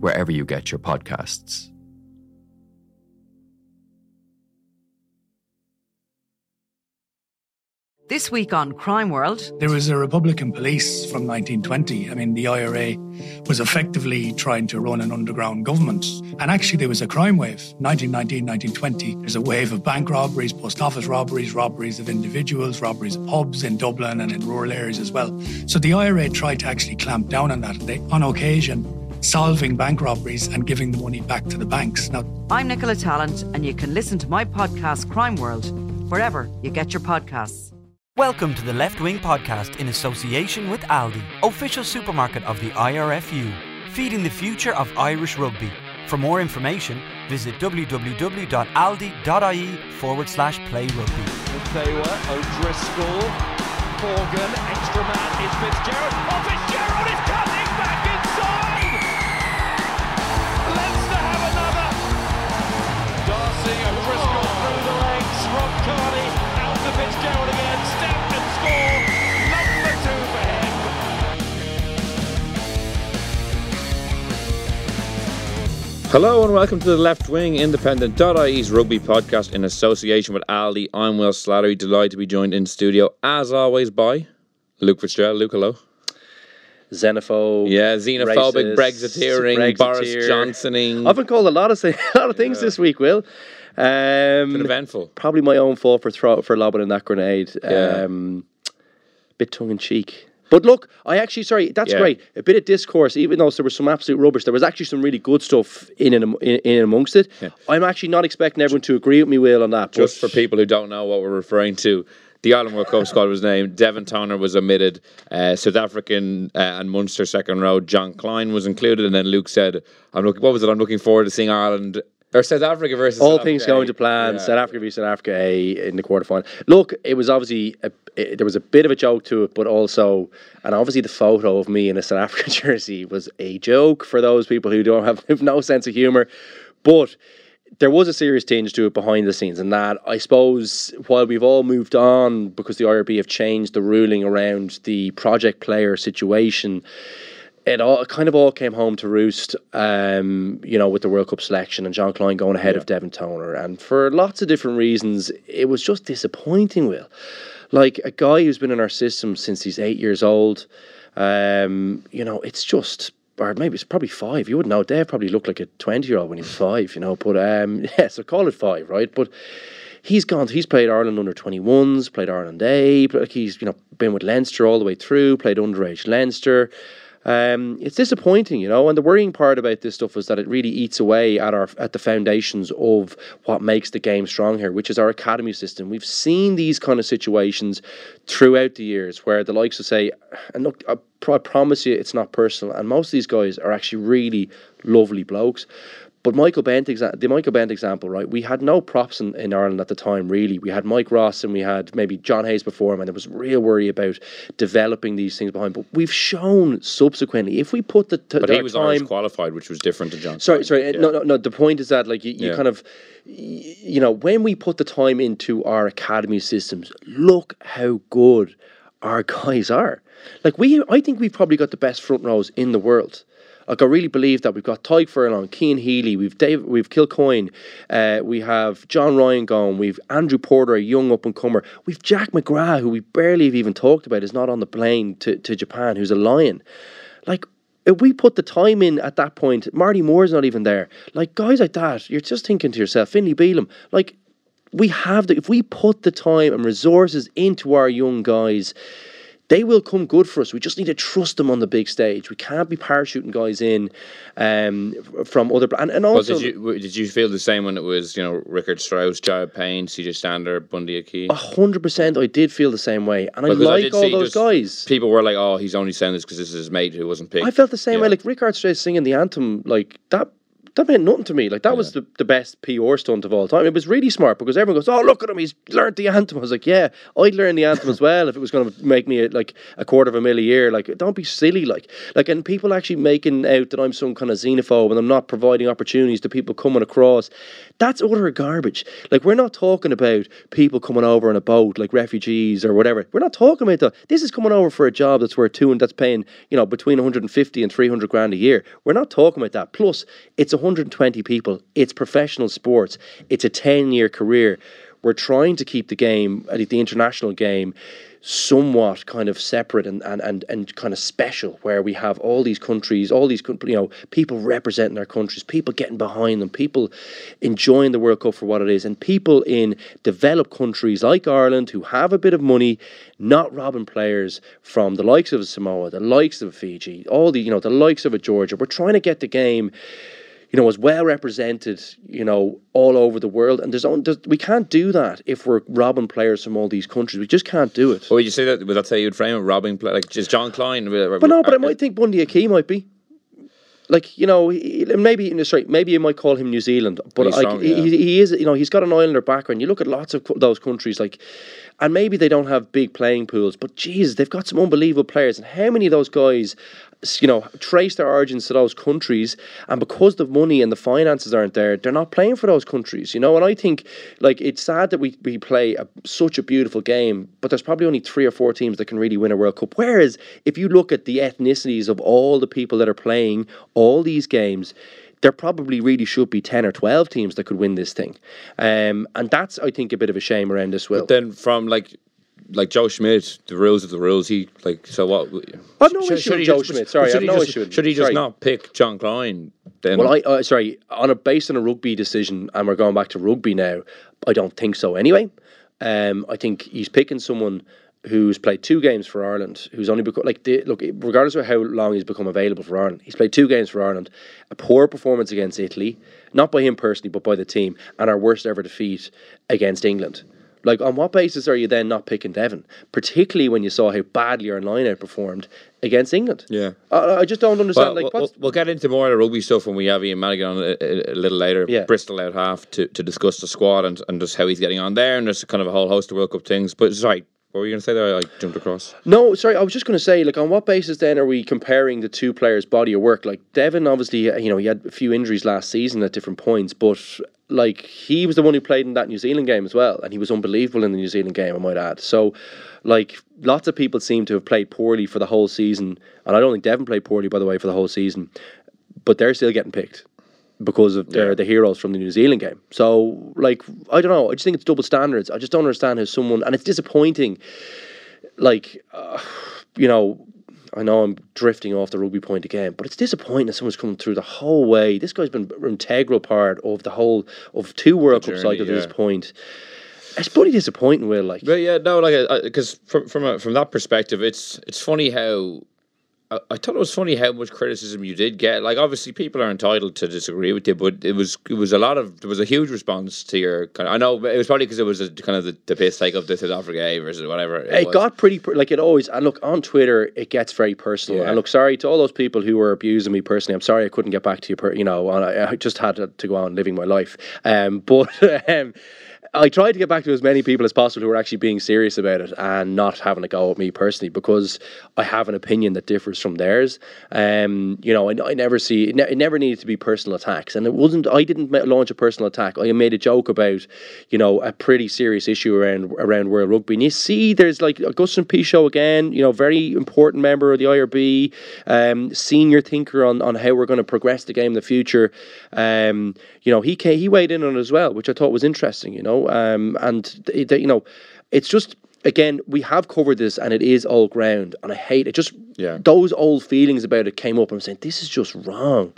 wherever you get your podcasts. This week on Crime World. There was a Republican police from 1920. I mean, the IRA was effectively trying to run an underground government. And actually, there was a crime wave. 1919, 1920, there's a wave of bank robberies, post office robberies, robberies of individuals, robberies of pubs in Dublin and in rural areas as well. So the IRA tried to actually clamp down on that. They, on occasion, solving bank robberies and giving the money back to the banks. Now, I'm Nicola Tallant, and you can listen to my podcast, Crime World, wherever you get your podcasts. Welcome to the Left Wing Podcast in association with Aldi, official supermarket of the IRFU, feeding the future of Irish rugby. For more information, visit www.aldi.ie forward slash play rugby. Taylor, O'Driscoll, Morgan, extra man is Fitzgerald. Oh, Fitzgerald is Fitzgerald again, step and score! Number two for him! Hello and welcome to the Left Wing Independent.ie's rugby podcast in association with Aldi. I'm Will Slattery, delighted to be joined in studio as always by Luke Fitzgerald. Luke, hello. xenophobe. Yeah, xenophobic, racist, Brexiteering, Boris Brexiteer. Johnsoning. I've been called a lot of a lot of things Yeah. this week. Will, Been um, eventful. probably my own fault for throw, for lobbing in that grenade. Yeah. Um, bit tongue in cheek. But look, I actually sorry, that's Yeah. great. A bit of discourse, even though there was some absolute rubbish, there was actually some really good stuff in and, in, in amongst it. I'm actually not expecting everyone to agree with me, Will, on that. Just for people who don't know what we're referring to, the Ireland World Cup squad was named. Devin Toner was omitted. Uh, South African uh, and Munster second row. Jean Kleyn was included, and then Luke said, "I'm looking. What was it? I'm looking forward to seeing Ireland or South Africa versus all South things Africa. going to plan. Yeah. South Africa v South Africa A in the quarterfinal. Look, it was obviously a, it, there was a bit of a joke to it, but also, and obviously the photo of me in a South African jersey was a joke for those people who don't have, have no sense of humor. But there was a serious tinge to it behind the scenes, and that I suppose while we've all moved on because the IRB have changed the ruling around the project player situation it all it kind of all came home to roost, um, you know, with the World Cup selection and Jean Kleyn going ahead of Devin Toner. And for lots of different reasons, it was just disappointing, Will. Like a guy who's been in our system since he's eight years old, um, you know, it's just or maybe it's probably five. You wouldn't know. Dave probably looked like a twenty year old when he was five, you know. But um, yeah, so call it five, right? But he's gone. He's played Ireland under twenty ones, played Ireland A. Like he's you know been with Leinster all the way through, played underage Leinster. Um, it's disappointing, you know, and the worrying part about this stuff is that it really eats away at our at the foundations of what makes the game strong here, which is our academy system. We've seen these kind of situations throughout the years where the likes of say, and look, I, pr- I promise you, it's not personal, and most of these guys are actually really lovely blokes. But Michael Bent, exa- the Michael Bent example, right? We had no props in, in Ireland at the time, really. We had Mike Ross and we had maybe John Hayes before him, and there was real worry about developing these things behind. But we've shown subsequently, if we put the t- But he was Irish time, qualified, which was different to John. Sorry, sorry. Yeah. No, no, no. The point is that, like, you, you Yeah. kind of, you know, when we put the time into our academy systems, look how good our guys are. Like, we, I think we've probably got the best front rows in the world. Like, I really believe that we've got Tadhg Furlong, Cian Healy, we've Dave, we've Kilcoyne, uh, we have John Ryan going, we've Andrew Porter, a young up and comer, we've Jack McGrath, who we barely have even talked about, is not on the plane to, to Japan, who's a lion. Like, if we put the time in at that point, Marty Moore's not even there. Like guys like that, you're just thinking to yourself, Finlay Bealham, like we have the if we put the time and resources into our young guys, they will come good for us. We just need to trust them on the big stage. We can't be parachuting guys in um, from other and, and also did you did you feel the same when it was you know Richardt Strauss, Jared Payne, CJ Stander, Bundee Aki? a hundred percent. I did feel the same way, and I like did all those guys. People were like, "Oh, he's only saying this because this is his mate who wasn't picked." I felt the same way. Like Richardt Strauss singing the anthem, like that. That meant nothing to me. Like that was the, the best PR stunt of all time. It was really smart because everyone goes, "Oh, look at him! He's learned the anthem." I was like, "Yeah, I'd learn the anthem as well if it was going to make me a, like a quarter of a mil a year." Like, don't be silly. Like, like, and people actually making out that I'm some kind of xenophobe and I'm not providing opportunities to people coming across. That's utter garbage. Like, we're not talking about people coming over on a boat like refugees or whatever. We're not talking about that. This is coming over for a job that's worth two and that's paying you know between 150 and 300 grand a year. We're not talking about that. Plus, it's 120 people. It's professional sports. It's a 10 year career. We're trying to keep the game, uh, the international game, somewhat kind of separate and, and, and, and kind of special, where we have all these countries, all these you know people representing their countries, people getting behind them, people enjoying the World Cup for what it is, and people in developed countries like Ireland who have a bit of money, not robbing players from the likes of Samoa, the likes of Fiji, all the you know the likes of Georgia. We're trying to get the game you know, as well represented, you know, all over the world. And there's, on, there's we can't do that if we're robbing players from all these countries. We just can't do it. Would you say that? Would that say you'd frame it robbing play like just Jean Kleyn? Uh, but no, but I uh, might think Bundee Aki might be. Like you know, maybe sorry, maybe you might call him New Zealand, but like strong, he, yeah. he he is, you know, he's got an Islander background. You look at lots of co- those countries, like, and maybe they don't have big playing pools, but geez, they've got some unbelievable players. And how many of those guys, you know, trace their origins to those countries, and because the money and the finances aren't there, they're not playing for those countries, you know. And I think, like, it's sad that we we play a, such a beautiful game, but there's probably only three or four teams that can really win a World Cup. Whereas, if you look at the ethnicities of all the people that are playing all these games there probably really should be 10 or 12 teams that could win this thing. Um, and that's, I think, a bit of a shame around this, Will. But then from like like Joe Schmidt, the rules of the rules. He like so what? I've no should- issue should with Joe just- Schmidt. Sorry, I've he no just- issue Should he just sorry. not pick Jean Kleyn? Then Well, I uh, sorry on a based on a rugby decision, and we're going back to rugby now. I don't think so. Anyway, um, I think he's picking someone who's played two games for Ireland, who's only become like the, look, regardless of how long he's become available for Ireland, he's played two games for Ireland. A poor performance against Italy, not by him personally, but by the team, and our worst ever defeat against England. Like, on what basis are you then not picking Devin? Particularly when you saw how badly our line outperformed against England. Yeah. I, I just don't understand. Well, like, we'll, what's, we'll get into more of the rugby stuff when we have Ian Madigan on a, a, a little later. Yeah. Bristol out half to, to discuss the squad and, and just how he's getting on there, and there's kind of a whole host of World Cup things. But sorry, what were you going to say there? I jumped across. No, sorry, I was just going to say, like, on what basis then are we comparing the two players' body of work? Like, Devin, obviously, you know, he had a few injuries last season at different points, but like, he was the one who played in that New Zealand game as well, and he was unbelievable in the New Zealand game, I might add. So, like, lots of people seem to have played poorly for the whole season, and I don't think Devin played poorly, by the way, for the whole season, but they're still getting picked because of they're the heroes from the New Zealand game. So, like, I don't know. I just think it's double standards. I just don't understand how someone, and it's disappointing. Like, uh, you know, I know I'm drifting off the rugby point again, but it's disappointing that someone's coming through the whole way. This guy's been an integral part of the whole of two World Cup cycles at this point. It's bloody disappointing, Will. Like, But yeah, no, like because from from a, from that perspective, it's it's funny how I, I thought it was funny how much criticism you did get. Like, obviously, people are entitled to disagree with you, but it was it was a lot of there was a huge response to your. Kind of, I know it was probably because it was a, kind of the, the piss take of the South Africa game versus whatever. it was. got pretty like it always and look on twitter it gets very personal Yeah. and look sorry to all those people who were abusing me personally i'm sorry i couldn't get back to you per, you know and I, I just had to, to go on living my life um but um I tried to get back to as many people as possible who were actually being serious about it and not having a go at me personally because I have an opinion that differs from theirs. Um, you know, I, I never see it, ne- it never needed to be personal attacks, and it wasn't. I didn't launch a personal attack. I made a joke about, you know, a pretty serious issue around around World Rugby. And you see, there's like Agustín Pichot again. You know, very important member of the IRB, um, senior thinker on on how we're going to progress the game in the future. Um, you know, he came, he weighed in on it as well, which I thought was interesting. You know, um, and you know, it's just again we have covered this and it is all ground, and I hate it. Just Yeah. those old feelings about it came up. And I'm saying this is just wrong.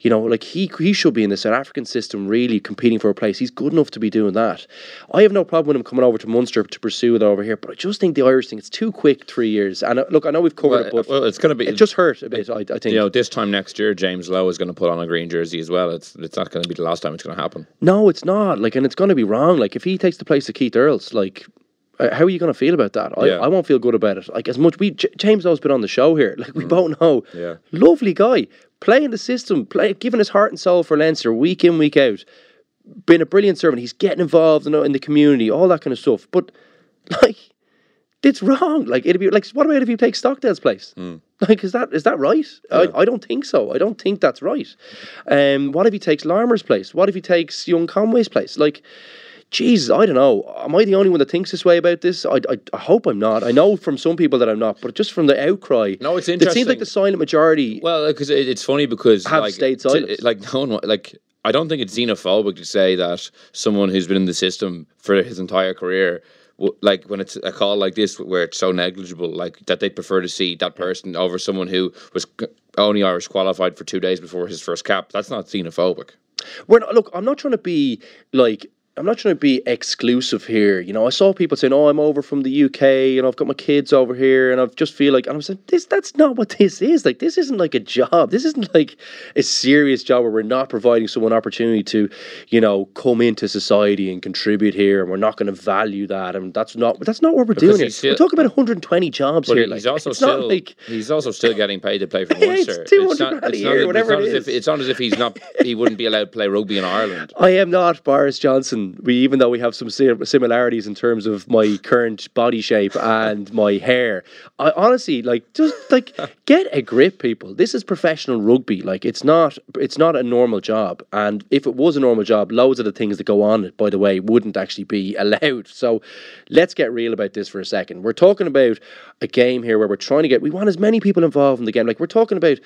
You know, like he he should be in the South African system, really competing for a place. He's good enough to be doing that. I have no problem with him coming over to Munster to pursue it over here, but I just think the Irish thing it's too quick, three years. And uh, look, I know we've covered Well, it, but well, it's going to be it just hurt a bit. I, I think. You know, this time next year, James Lowe is going to put on a green jersey as well. It's it's not going to be the last time it's going to happen. No, it's not. Like, and it's going to be wrong. Like, if he takes the place of Keith Earls, like, how are you going to feel about that? I, Yeah. I won't feel good about it. Like as much we J- James has been on the show here. Like we both know, Mm. Yeah. lovely guy, playing the system, play, giving his heart and soul for Leinster week in week out, been a brilliant servant. He's getting involved in, in the community, all that kind of stuff. But like, it's wrong. Like it'd be like, what about if you take Stockdale's place? Like, is that is that right? I, I don't think so. I don't think that's right. Um, what if he takes Larmour's place? What if he takes Young Conway's place? Like, Jesus, I don't know. Am I the only one that thinks this way about this? I, I, I hope I'm not. I know from some people that I'm not, but just from the outcry, No, it's interesting. It seems like the silent majority. Well, uh, because it, it's funny because Have like, stayed silent. like no one like I don't think it's xenophobic to say that someone who's been in the system for his entire career. Like when it's a call like this, where it's so negligible, like that they'd prefer to see that person over someone who was only Irish qualified for two days before his first cap. That's not xenophobic. Not, look, I'm not trying to be like I'm not trying to be exclusive here. You know, I saw people saying, "Oh, I'm over from the UK and I've got my kids over here," and I just feel like, and I'm saying, "This, that's not what this is. Like, this isn't like a job. This isn't like a serious job where we're not providing someone opportunity to, you know, come into society and contribute here, and we're not going to value that. And that's not that's not what we're Because doing. Here. still- we're talking about 120 jobs here. he's like, also it's still not like he's also still getting paid to play for Yeah, it's Munster. 200 not, grand a it's year, not, whatever it's not it as if it's not as if he's not he wouldn't be allowed to play rugby in Ireland. I am not Boris Johnson. We, even though we have some similarities in terms of my current body shape and my hair, I honestly like just like get a grip, people. This is professional rugby. Like it's not, it's not a normal job. And if it was a normal job, loads of the things that go on it, by the way, wouldn't actually be allowed. So let's get real about this for a second. We're talking about a game here where we're trying to get. We want as many people involved in the game. Like we're talking about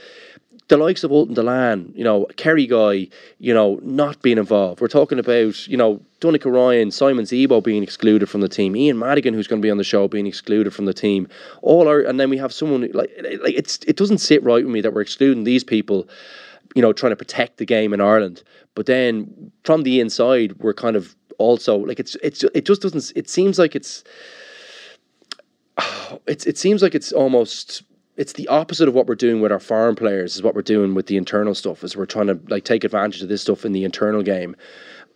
the likes of Ultan Dillane, you know, Kerry Guy, you know, not being involved. We're talking about, you know, Donnacha Ryan, Simon Zebo being excluded from the team, Ian Madigan, who's going to be on the show, being excluded from the team. All our, and then we have someone like, like it's, it doesn't sit right with me that we're excluding these people, you know, trying to protect the game in Ireland. But then from the inside, we're kind of also like it's, it's, it just doesn't. It seems like it's, it's, it seems like it's almost it's the opposite of what we're doing with our foreign players is what we're doing with the internal stuff is we're trying to like take advantage of this stuff in the internal game.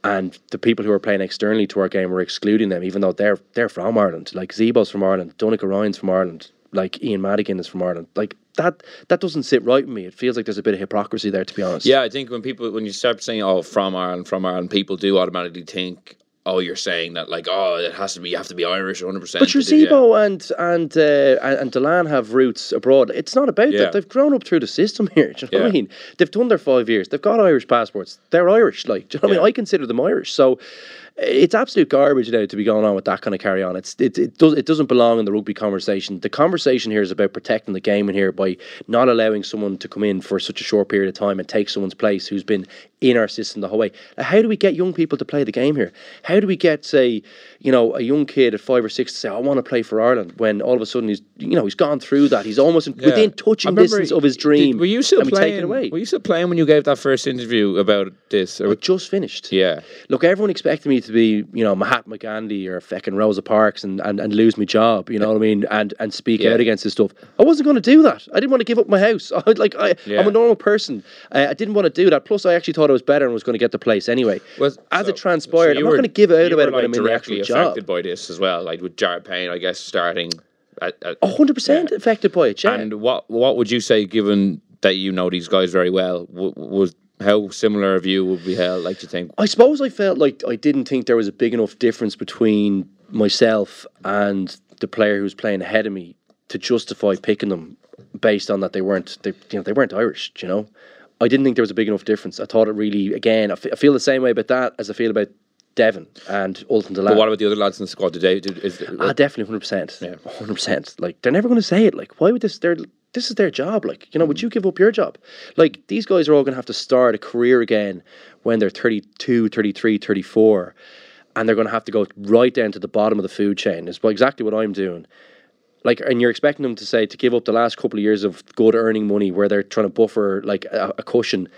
And the people who are playing externally to our game we're excluding them even though they're they're from Ireland. Like Zebo's from Ireland Donnacha Ryan's from Ireland like Ian Madigan is from Ireland. Like that that doesn't sit right with me. It feels like there's a bit of hypocrisy there to be honest. Yeah, I think when people when you start saying oh from Ireland, from Ireland, people do automatically think oh you're saying that like oh it has to be you have to be Irish 100. percent But your Zebo and and uh, and and Dillane have roots abroad. It's not about Yeah. that. They've grown up through the system here. Do you know what I mean? They've done their five years. They've got Irish passports. They're Irish. Like, do you know what I mean? I consider them Irish. So it's absolute garbage now to be going on with that kind of carry on. It's it, it does it doesn't belong in the rugby conversation. The conversation here is about protecting the game in here by not allowing someone to come in for such a short period of time and take someone's place who's been in our system the whole way. How do we get young people to play the game here? How do we get say, you know, a young kid at five or six to say, I want to play for Ireland when all of a sudden he's you know, he's gone through that. He's almost in, within touching distance of his dream. Did, were you still playing? away. Were you still playing when you gave that first interview about this? Or, I just finished. yeah, Look, everyone expected me to be, you know, Mahatma Gandhi or feckin' Rosa Parks and, and, and lose my job, you know what I mean, and and speak Yeah. out against this stuff. I wasn't going to do that. I didn't want to give up my house. I, like I, Yeah. I'm a normal person. Uh, I didn't want to do that. Plus, I actually thought I was better and was going to get the place anyway. Was- As so- it transpired, so I'm not going to give out about it when I'm in the actual job. Affected by this as well, like with Jared Payne, I guess, starting. At, at, A hundred percent affected by it. Yeah. And what what would you say, given that you know these guys very well, w- was how similar a view would be held? Like, do you think? I suppose I felt like I didn't think there was a big enough difference between myself and the player who was playing ahead of me to justify picking them based on that they weren't they you know they weren't Irish. You know, I didn't think there was a big enough difference. I thought it really again. I fe- I feel the same way about that as I feel about Devin and Ultan Dillane. But what about the other lads in the squad today? Is, Ah, definitely, hundred percent, Yeah. hundred percent. Like they're never going to say it. Like, why would this? They're this is their job. Like, you know, Mm. would you give up your job? Like, these guys are all going to have to start a career again when they're 32, 33, 34, and they're going to have to go right down to the bottom of the food chain. Is exactly what I'm doing. Like, and you're expecting them to say to give up the last couple of years of good earning money, where they're trying to buffer like a, a cushion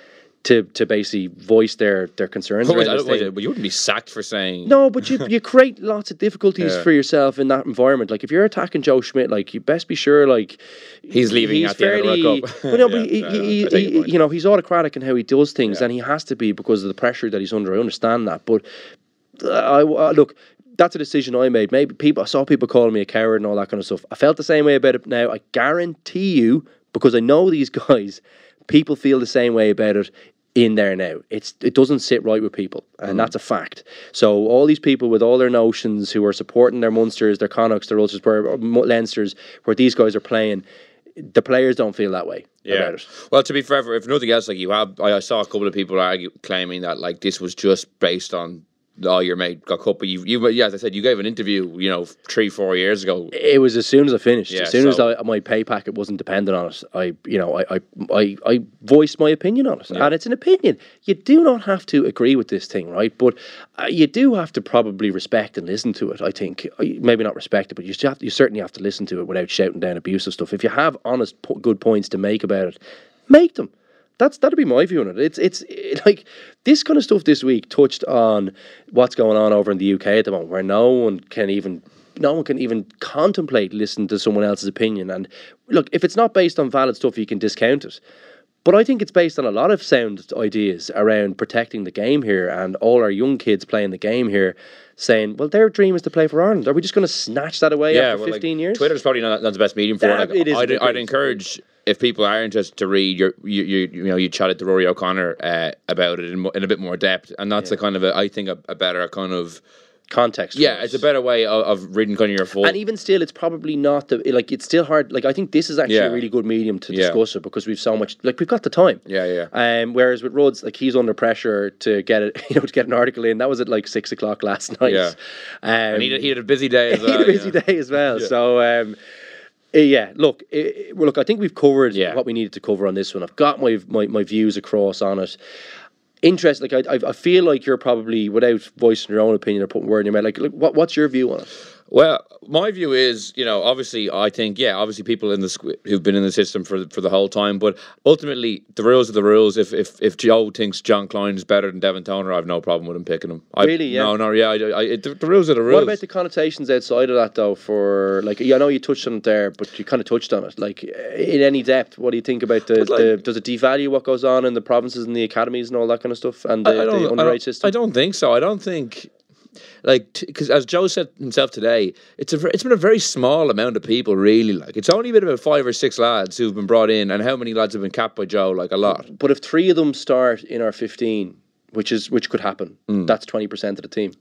to to basically voice their their concerns. But around this thing. you wouldn't be sacked for saying No, but you you create lots of difficulties Yeah. for yourself in that environment. Like if you're attacking Joe Schmidt, like you best be sure like He's leaving at the end of the World Cup. Well, no, but Yeah, he, I he, I he- you know he's autocratic in how he does things, Yeah. and he has to be because of the pressure that he's under. I understand that, but uh, I uh, look. that's a decision I made. Maybe people, I saw people calling me a coward and all that kind of stuff. I felt the same way about it now. I guarantee you, because I know these guys, people feel the same way about it in there now. It's it doesn't sit right with people, and mm-hmm. that's a fact. So all these people with all their notions who are supporting their Munsters, their Connachts, their Ulsters, where uh, Leinsters, where these guys are playing, the players don't feel that way about it. Well, to be fair, if nothing else, like you have, I, I saw a couple of people argue claiming that like this was just based on oh your mate got cut, but you you yeah, as I said, you gave an interview, you know, three four years ago. It was as soon as I finished. Yeah, as soon as I, my pay packet wasn't dependent on it, I you know I I I, I voiced my opinion on it, and it's an opinion. You do not have to agree with this thing, right? But uh, you do have to probably respect and listen to it. I think Uh, maybe not respect it, but you have you certainly have to listen to it without shouting down abusive stuff. If you have honest, good points to make about it, make them. That's that'd be my view on it. It's it's it, like this kind of stuff this week touched on what's going on over in the UK at the moment, where no one can even no one can even contemplate listening to someone else's opinion. And look, if it's not based on valid stuff, you can discount it. But I think it's based on a lot of sound ideas around protecting the game here and all our young kids playing the game here saying, well, their dream is to play for Ireland. Are we just going to snatch that away after well, like, 15 years? Twitter's probably not, not the best medium for Nah, it. Like, it is I'd, I'd encourage if people are interested to read your you you, you know you chatted to Ruaidhrí O'Connor uh, about it in, in a bit more depth, and that's a kind of a, I think a, a better kind of Context. yeah, it's a better way of, of reading kind of your full. And even still, it's probably not the like. It's still hard. Like I think this is actually Yeah. a really good medium to Yeah. discuss it because we've so much. Like we've got the time. yeah, yeah. Um, whereas with Rhodes, like he's under pressure to get it, you know, to get an article in. That was at like six o'clock last night. Yeah. Um, and he had, he had a busy day as he well. had a busy yeah. day as well. So, um, Uh, yeah, look, well, look, I think we've covered Yeah. what we needed to cover on this one. I've got my my, my views across on it. Interest, like I, I, I feel like you're probably without voicing your own opinion or putting word in your mouth. Like, look, what, what's your view on it? Well, my view is, you know, obviously, I think, yeah, obviously, people in the who've been in the system for for the whole time, but ultimately, the rules are the rules. If if if Joe thinks Jean Kleyn is better than Devin Toner, I have no problem with him picking him. I, Really, yeah? No, no, yeah, I, I, it, the, the rules are the rules. What about the connotations outside of that, though? For like, I know you touched on it there, but you kind of touched on it. Like, eh, in any depth, what do you think about the, like- the does it devalue what goes on in the provinces and the academies and all that kind of stuff and the, I, I don't, the underage system? I don't think so. I don't think. Like, because as Joe said himself today, it's a it's been a very small amount of people, really. Like, it's only been about five or six lads who've been brought in, and how many lads have been capped by Joe? Like a lot. But if three of them start in our fifteen, which is which could happen, Hmm. that's twenty percent of the team.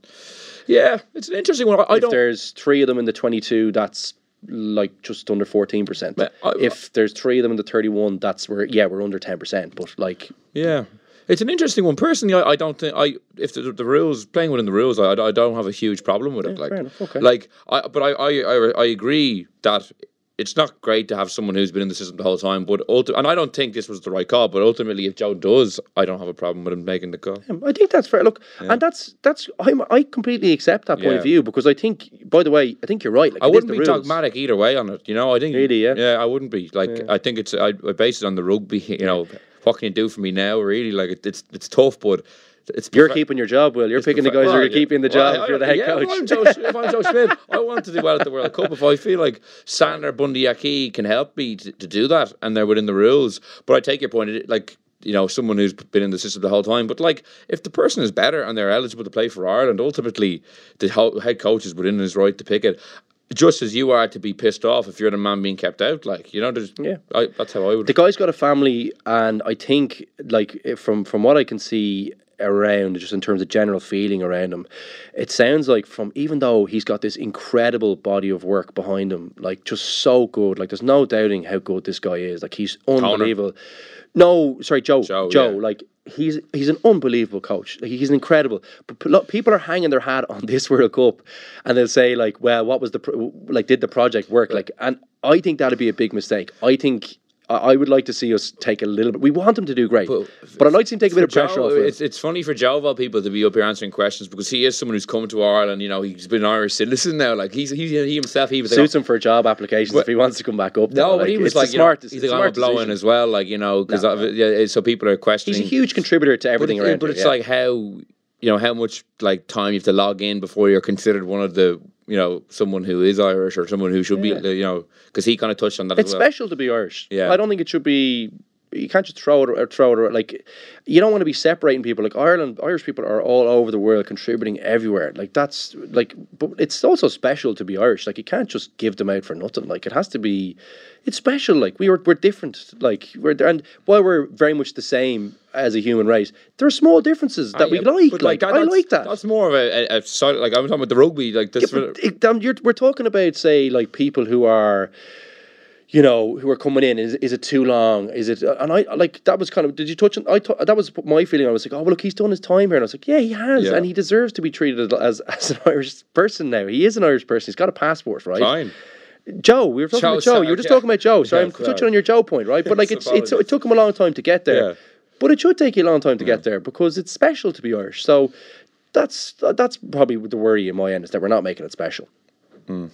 Yeah, it's an interesting one. I, I if don't. there's three of them in the twenty-two, that's like just under fourteen percent. But If there's three of them in the thirty-one, that's where yeah we're under ten percent. But like Yeah, it's an interesting one. Personally, I, I don't think I if the, the rules playing within the rules, I, I don't have a huge problem with it. Yeah, like, fair okay. like I but I, I I agree that. It's not great to have someone who's been in the system the whole time, but ulti- and I don't think this was the right call. But ultimately, if Joe does, I don't have a problem with him making the call. I think that's fair. Look, and that's that's I'm, I completely accept that point Yeah. of view because I think, by the way, I think you're right. Like, I wouldn't be rules. dogmatic either way on it. You know, I think Really, yeah? yeah, I wouldn't be like. I think it's I, I base it on the rugby. You know, what can you do for me now? Really, like it, it's it's tough, but it's You're keeping your job, Will. You're It's picking the guys who well, are keeping the job well, if you're the head yeah, coach. If I'm, Joe, if I'm Joe Schmidt, I want to do well at the World Cup. If I feel like Stander Bundyaki can help me to, to do that and they're within the rules. But I take your point, like, you know, someone who's been in the system the whole time. But like, if the person is better and they're eligible to play for Ireland, ultimately the ho- head coach is within his right to pick it. Just as you are to be pissed off if you're the man being kept out, like you know, there's, Yeah. I, that's how I would. the guy's got a family, and I think, like from from what I can see around, just in terms of general feeling around him, it sounds like from even though he's got this incredible body of work behind him, like just so good. Like there's no doubting how good this guy is. Like he's unbelievable. No, sorry, Joe. Joe, Joe, yeah. like he's he's an unbelievable coach. Like he's incredible. But look, people are hanging their hat on this World Cup, and they'll say like, "Well, what was the pro- like? Did the project work?" Like, and I think that'd be a big mistake. I think. I would like to see us take a little bit. We want him to do great, but, But I'd like to see him take a bit of pressure Joe, off. It's, it's funny for Joe of all people to be up here answering questions because he is someone who's come to Ireland. You know, he's been an Irish citizen now. Like he's, he's he himself. He was like, Suits him for job applications Well- if he wants to come back up. No, though. but he was like, you know, smart. he's like, a I'm smart blowing as well, like you know, because No, yeah, so people are questioning. He's a huge contributor to everything it's, around. but here, it's yeah. like how you know how much like time you have to log in before you're considered one of the you know someone who is Irish or someone who should Yeah. be you know because he kind of touched on that it's as well. special to be Irish. Yeah. I don't think it should be. You can't just throw it or throw it. or Like you don't want to be separating people. Like Ireland, Irish people are all over the world contributing everywhere. Like that's like, but it's also special to be Irish. Like you can't just give them out for nothing. Like it has to be, it's special. Like we are, we're different. Like we're and while we're very much the same as a human race, there are small differences that we like. Like, I like that. That's more of a, a, a side- like I'm talking about the rugby. Like this, Yeah, it, um, we're talking about say like people who are you know who are coming in is, is it too long? Is it and i like that was kind of did you touch on i thought that was my feeling. I was like oh well look he's done his time here. And i was like yeah he has. Yeah. and he deserves to be treated as, as an irish person now. He is an irish person. He's got a passport right? Fine. joe we were talking Joe, about joe. You were just yeah. talking about joe. sorry Yeah, i'm touching on your joe point right? But like it's, it's it took him a long time to get there. But it should take you a long time to get there because it's special to be irish. So that's that's probably the worry in my end is that we're not making it special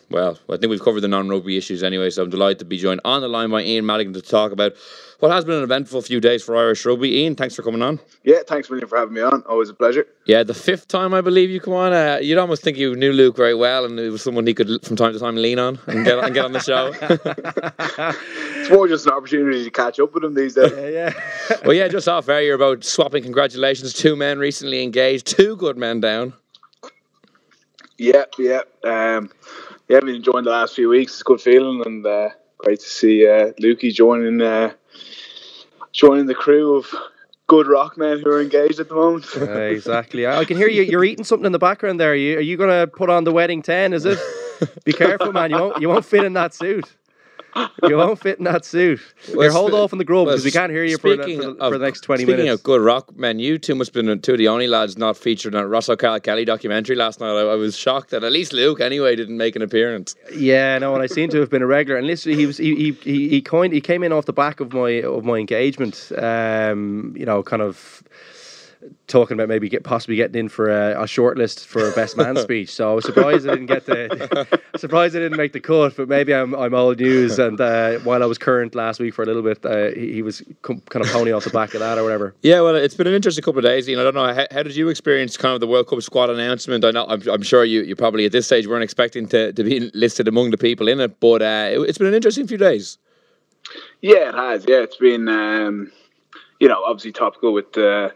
Well, I think we've covered the non-rugby issues anyway, so I'm delighted to be joined on the line by Ian Madigan to talk about what has been an eventful few days for Irish rugby. Ian, thanks for coming on. Yeah, thanks William for having me on. Always a pleasure. Yeah, the fifth time I believe you come on. Uh, you'd almost think you knew Luke very well, and it was someone he could from time to time lean on and get and get on the show. It's more just an opportunity to catch up with him these days. Yeah, yeah well, yeah, just off air, you're about swapping congratulations. Two men recently engaged, two good men down. Yeah, yeah. Um, yeah, I've been enjoying the last few weeks. It's a good feeling and uh, great to see uh, Lukey joining uh, joining the crew of good rock men who are engaged at the moment. Uh, exactly. I I can hear you. You're eating something in the background there. Are you, are you going to put on the wedding ten? Is it? Be careful, man. You won't. You won't fit in that suit. You won't fit in that suit. Here, hold off on the grub well, because we can't hear you for, the- for, the, of- for the next twenty speaking minutes. Speaking of good rock men, you two must have been two of the only lads not featured in Ross O'Carroll-Kelly documentary last night. I, I was shocked that at least Luke, anyway, didn't make an appearance. Yeah, no, and I seem to have been a regular. And literally, he was he he he, he coined he came in off the back of my of my engagement. Um, you know, kind of talking about maybe get possibly getting in for a, a short list for a best man speech. So I was surprised I didn't get the surprised I didn't make the cut. But maybe I'm I'm old news. And uh, while I was current last week for a little bit, uh, he, he was com- kind of pony off the back of that or whatever. Yeah, well, it's been an interesting couple of days. You know, I don't know how, how did you experience kind of the World Cup squad announcement? I know I'm, I'm sure you, you probably at this stage weren't expecting to, to be listed among the people in it, but uh, it, it's been an interesting few days. Yeah, it has. Yeah, it's been um, you know obviously topical with uh,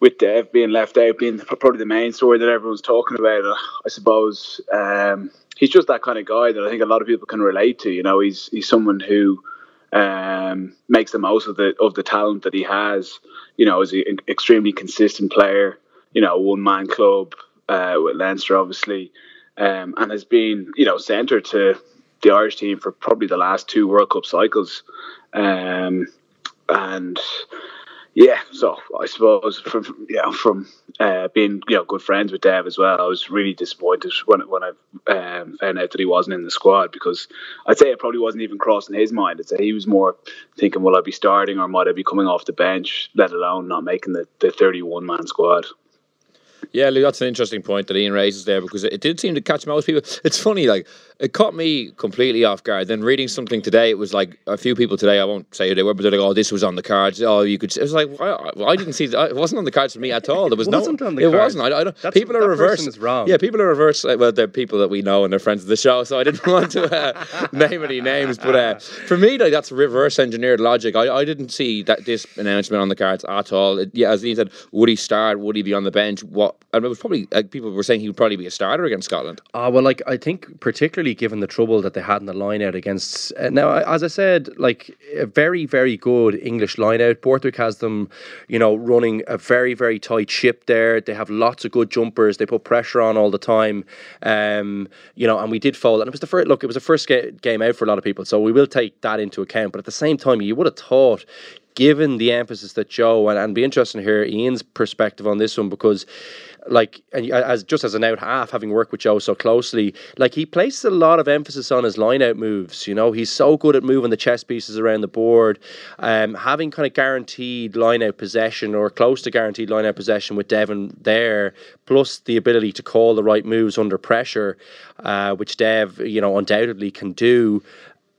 with Dev being left out being probably the main story that everyone's talking about. Uh, I suppose um, he's just that kind of guy that I think a lot of people can relate to. You know, he's he's someone who um, makes the most of the of the talent that he has. You know, is an extremely consistent player. You know, one man club uh, with Leinster, obviously, um, and has been you know centre to the Irish team for probably the last two World Cup cycles. Um, and yeah, so I suppose from you know from uh, being you know good friends with Dev as well, I was really disappointed when when I um, found out that he wasn't in the squad because I'd say it probably wasn't even crossing his mind. I'd say he was more thinking, will I be starting or might I be coming off the bench, let alone not making the, the thirty one man squad. Yeah, Lou, that's an interesting point that Ian raises there because it did seem to catch most people. It's funny, like it caught me completely off guard. Then reading something today, it was like a few people today. I won't say who they were, but they're like, "Oh, this was on the cards." Oh, you could. It was like I, I didn't see. That. It wasn't on the cards for me at all. There was It no. wasn't on the it cards. wasn't. I, I don't, That's- people are reverse. wrong. Yeah, people are reverse. Well, they're people that we know and they're friends of the show, so I didn't want to uh, name any names. But uh, for me, like that's reverse engineered logic. I, I didn't see that this announcement on the cards at all. It- yeah, as Ian said, would he start? Would he be on the bench? What? And it was probably like people were saying he would probably be a starter against Scotland. Ah, well, like I think particularly given the trouble that they had in the line out against. Uh, now, as I said, like a very, very good English line out. Borthwick has them, you know, running a very, very tight ship there. They have lots of good jumpers. They put pressure on all the time. Um, you know, and we did fold. And it was the first look. It was the first ga- game out for a lot of people, so we will take that into account. But at the same time, you would have thought. Given the emphasis that Joe and, and be interesting to hear Ian's perspective on this one because like and as just as an out half having worked with Joe so closely like he places a lot of emphasis on his line out moves you know? He's so good at moving the chess pieces around the board um, having kind of guaranteed line out possession or close to guaranteed line out possession with Devin there plus the ability to call the right moves under pressure uh, which Dev you know undoubtedly can do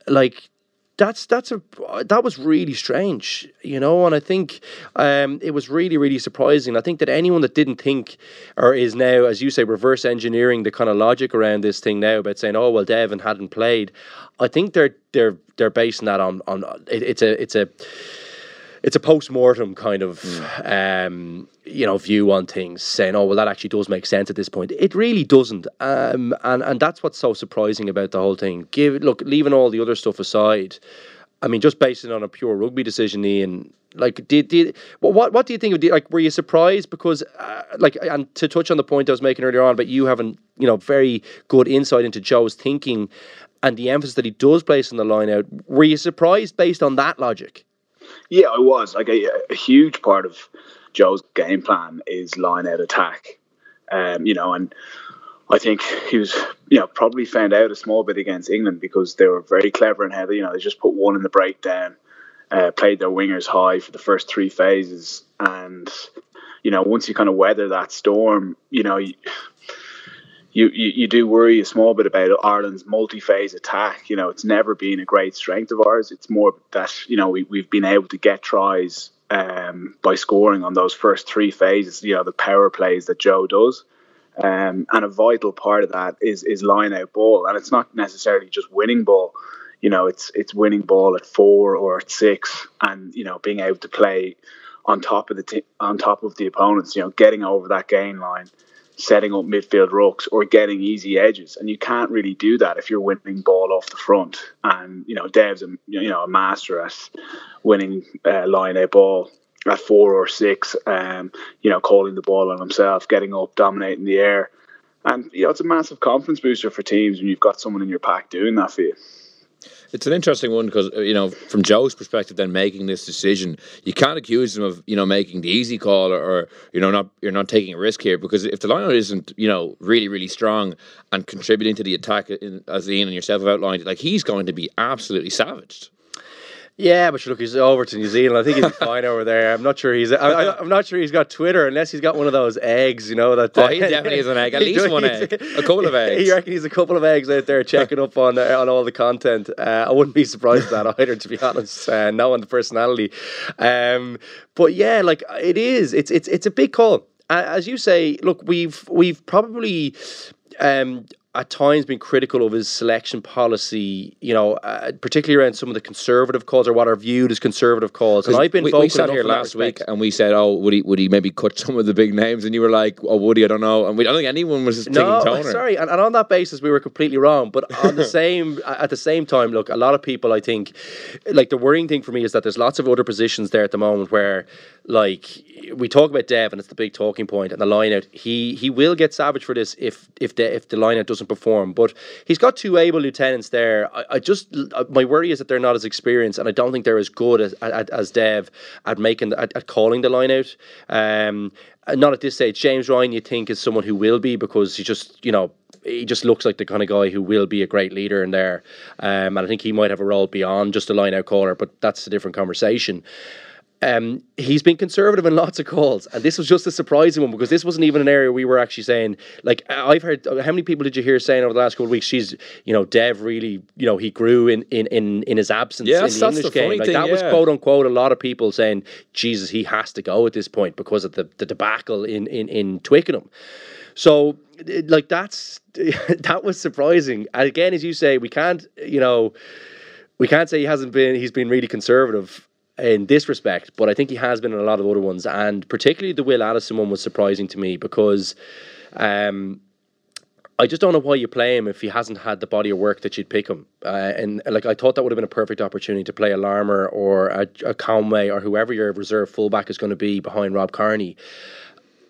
like that's that's a that was really strange, you know, and I think um, it was really really surprising. I think that anyone that didn't think or is now, as you say, reverse engineering the kind of logic around this thing now about saying, oh well, Devin hadn't played, I think they're they're they're basing that on on it, it's a it's a it's a post mortem kind of um, you know view on things, saying, "Oh, well, that actually does make sense at this point." It really doesn't, um, and and that's what's so surprising about the whole thing. Give look, leaving all the other stuff aside, I mean, just based on a pure rugby decision, Ian. Like, did, did what what do you think of? Like, were you surprised because, uh, like, and to touch on the point I was making earlier on, but you having you know very good insight into Joe's thinking and the emphasis that he does place on the line out. Were you surprised based on that logic? Yeah, I was. Like a, a huge part of Joe's game plan is line out attack. Um, you know, and I think he was, you know, probably found out a small bit against England because they were very clever and heavy. You know, they just put one in the breakdown, uh, played their wingers high for the first three phases, and you know, once you kind of weather that storm, you know. You, you, you, you do worry a small bit about Ireland's multi-phase attack. You know, it's never been a great strength of ours. It's more that you know we we've been able to get tries um, by scoring on those first three phases. You know, the power plays that Joe does. Um, and a vital part of that is is line out ball, and it's not necessarily just winning ball. You know, it's it's winning ball at four or at six, and you know being able to play on top of the t- on top of the opponents. You know, getting over that gain line, setting up midfield rucks, or getting easy edges, and you can't really do that if you're winning ball off the front. And you know, Dev's a you know a master at winning uh, line out ball at four or six, um, you know, calling the ball on himself, getting up, dominating the air. And, you know, it's a massive confidence booster for teams when you've got someone in your pack doing that for you. It's an interesting one because uh, you know, from Joe's perspective, then making this decision, you can't accuse him of you know making the easy call or, or you know not you're not taking a risk here because if the lineout isn't you know really really strong and contributing to the attack, in, as Ian and yourself have outlined, like he's going to be absolutely savaged. Yeah, but look, he's over to New Zealand. I think he's fine over there. I'm not sure he's. I, am not sure he's got Twitter unless he's got one of those eggs. You know that. Uh, oh, he definitely is an egg. At least one egg, a couple of eggs. You reckon he's a couple of eggs out there checking up on uh, on all the content? Uh, I wouldn't be surprised at that either, to be honest. Uh, knowing the personality, um, but yeah, like it is. It's it's it's a big call. As you say, look, we've we've probably um, at times been critical of his selection policy, you know, uh, particularly around some of the conservative calls or what are viewed as conservative calls. And I've been we, we sat here last week and we said, "Oh, would he would he maybe cut some of the big names?" And you were like, "Oh, would he? I don't know." And we, I don't think anyone was taking no, toner. sorry. And, and on that basis, we were completely wrong. But on the same at the same time, look, a lot of people, I think, like the worrying thing for me is that there's lots of other positions there at the moment where, like, we talk about Dev and it's the big talking point and the line out. He he will get savage for this if if the if the line out doesn't perform. But he's got two able lieutenants there. I, I just my worry is that they're not as experienced, and I don't think they're as good as as, as Dev at making at, at calling the line out. Um, not at this stage. James Ryan, you think, is someone who will be because he just you know he just looks like the kind of guy who will be a great leader in there. Um, and I think he might have a role beyond just a line out caller, but that's a different conversation. Um, he's been conservative in lots of calls, and this was just a surprising one because this wasn't even an area we were actually saying. Like I've heard, how many people did you hear saying over the last couple of weeks? She's, you know, Dev really, you know, he grew in in in, in his absence yeah, in the English the game. Like thing, that yeah. was quote unquote a lot of people saying, Jesus, he has to go at this point because of the the debacle in in in Twickenham. So, like that's that was surprising. And again, as you say, we can't, you know, we can't say he hasn't been. He's been really conservative in this respect, but I think he has been in a lot of other ones, and particularly the Will Addison one was surprising to me because. Um, I just don't know why you play him if he hasn't had the body of work that you'd pick him. Uh, and like I thought that would have been a perfect opportunity to play a Larmour or a, a Conway or whoever your reserve fullback is going to be behind Rob Kearney.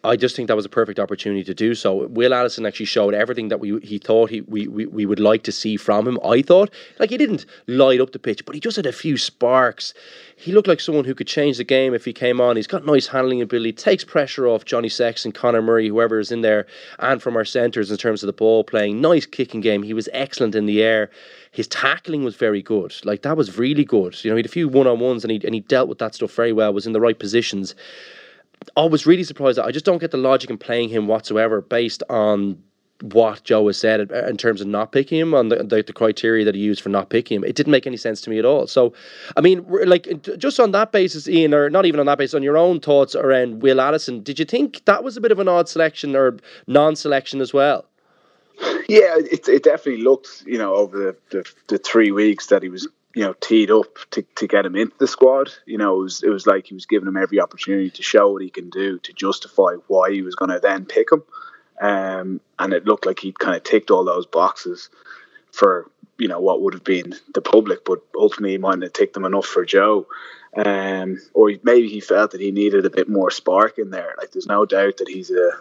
I just think that was a perfect opportunity to do so. Will Addison actually showed everything that we he thought he we, we, we would like to see from him. I thought like he didn't light up the pitch, but he just had a few sparks. He looked like someone who could change the game if he came on. He's got nice handling ability, takes pressure off Johnny Sexton, Conor Murray, whoever is in there, and from our centres in terms of the ball playing. Nice kicking game. He was excellent in the air. His tackling was very good. Like that was really good. You know, he had a few one on ones and he and he dealt with that stuff very well. Was in the right positions. I was really surprised. I just don't get the logic in playing him whatsoever based on what Joe has said in terms of not picking him on the, the, the, criteria that he used for not picking him. It didn't make any sense to me at all. So, I mean, like just on that basis, Ian, or not even on that basis, on your own thoughts around Will Addison, did you think that was a bit of an odd selection or non-selection as well? Yeah, it, it definitely looked, you know, over the, the, the three weeks that he was you know, teed up to, to get him into the squad. You know, it was it was like he was giving him every opportunity to show what he can do to justify why he was going to then pick him. Um, and it looked like he'd kind of ticked all those boxes for you know what would have been the public, but ultimately he mightn't have ticked them enough for Joe. Um, or maybe he felt that he needed a bit more spark in there. Like there's no doubt that he's a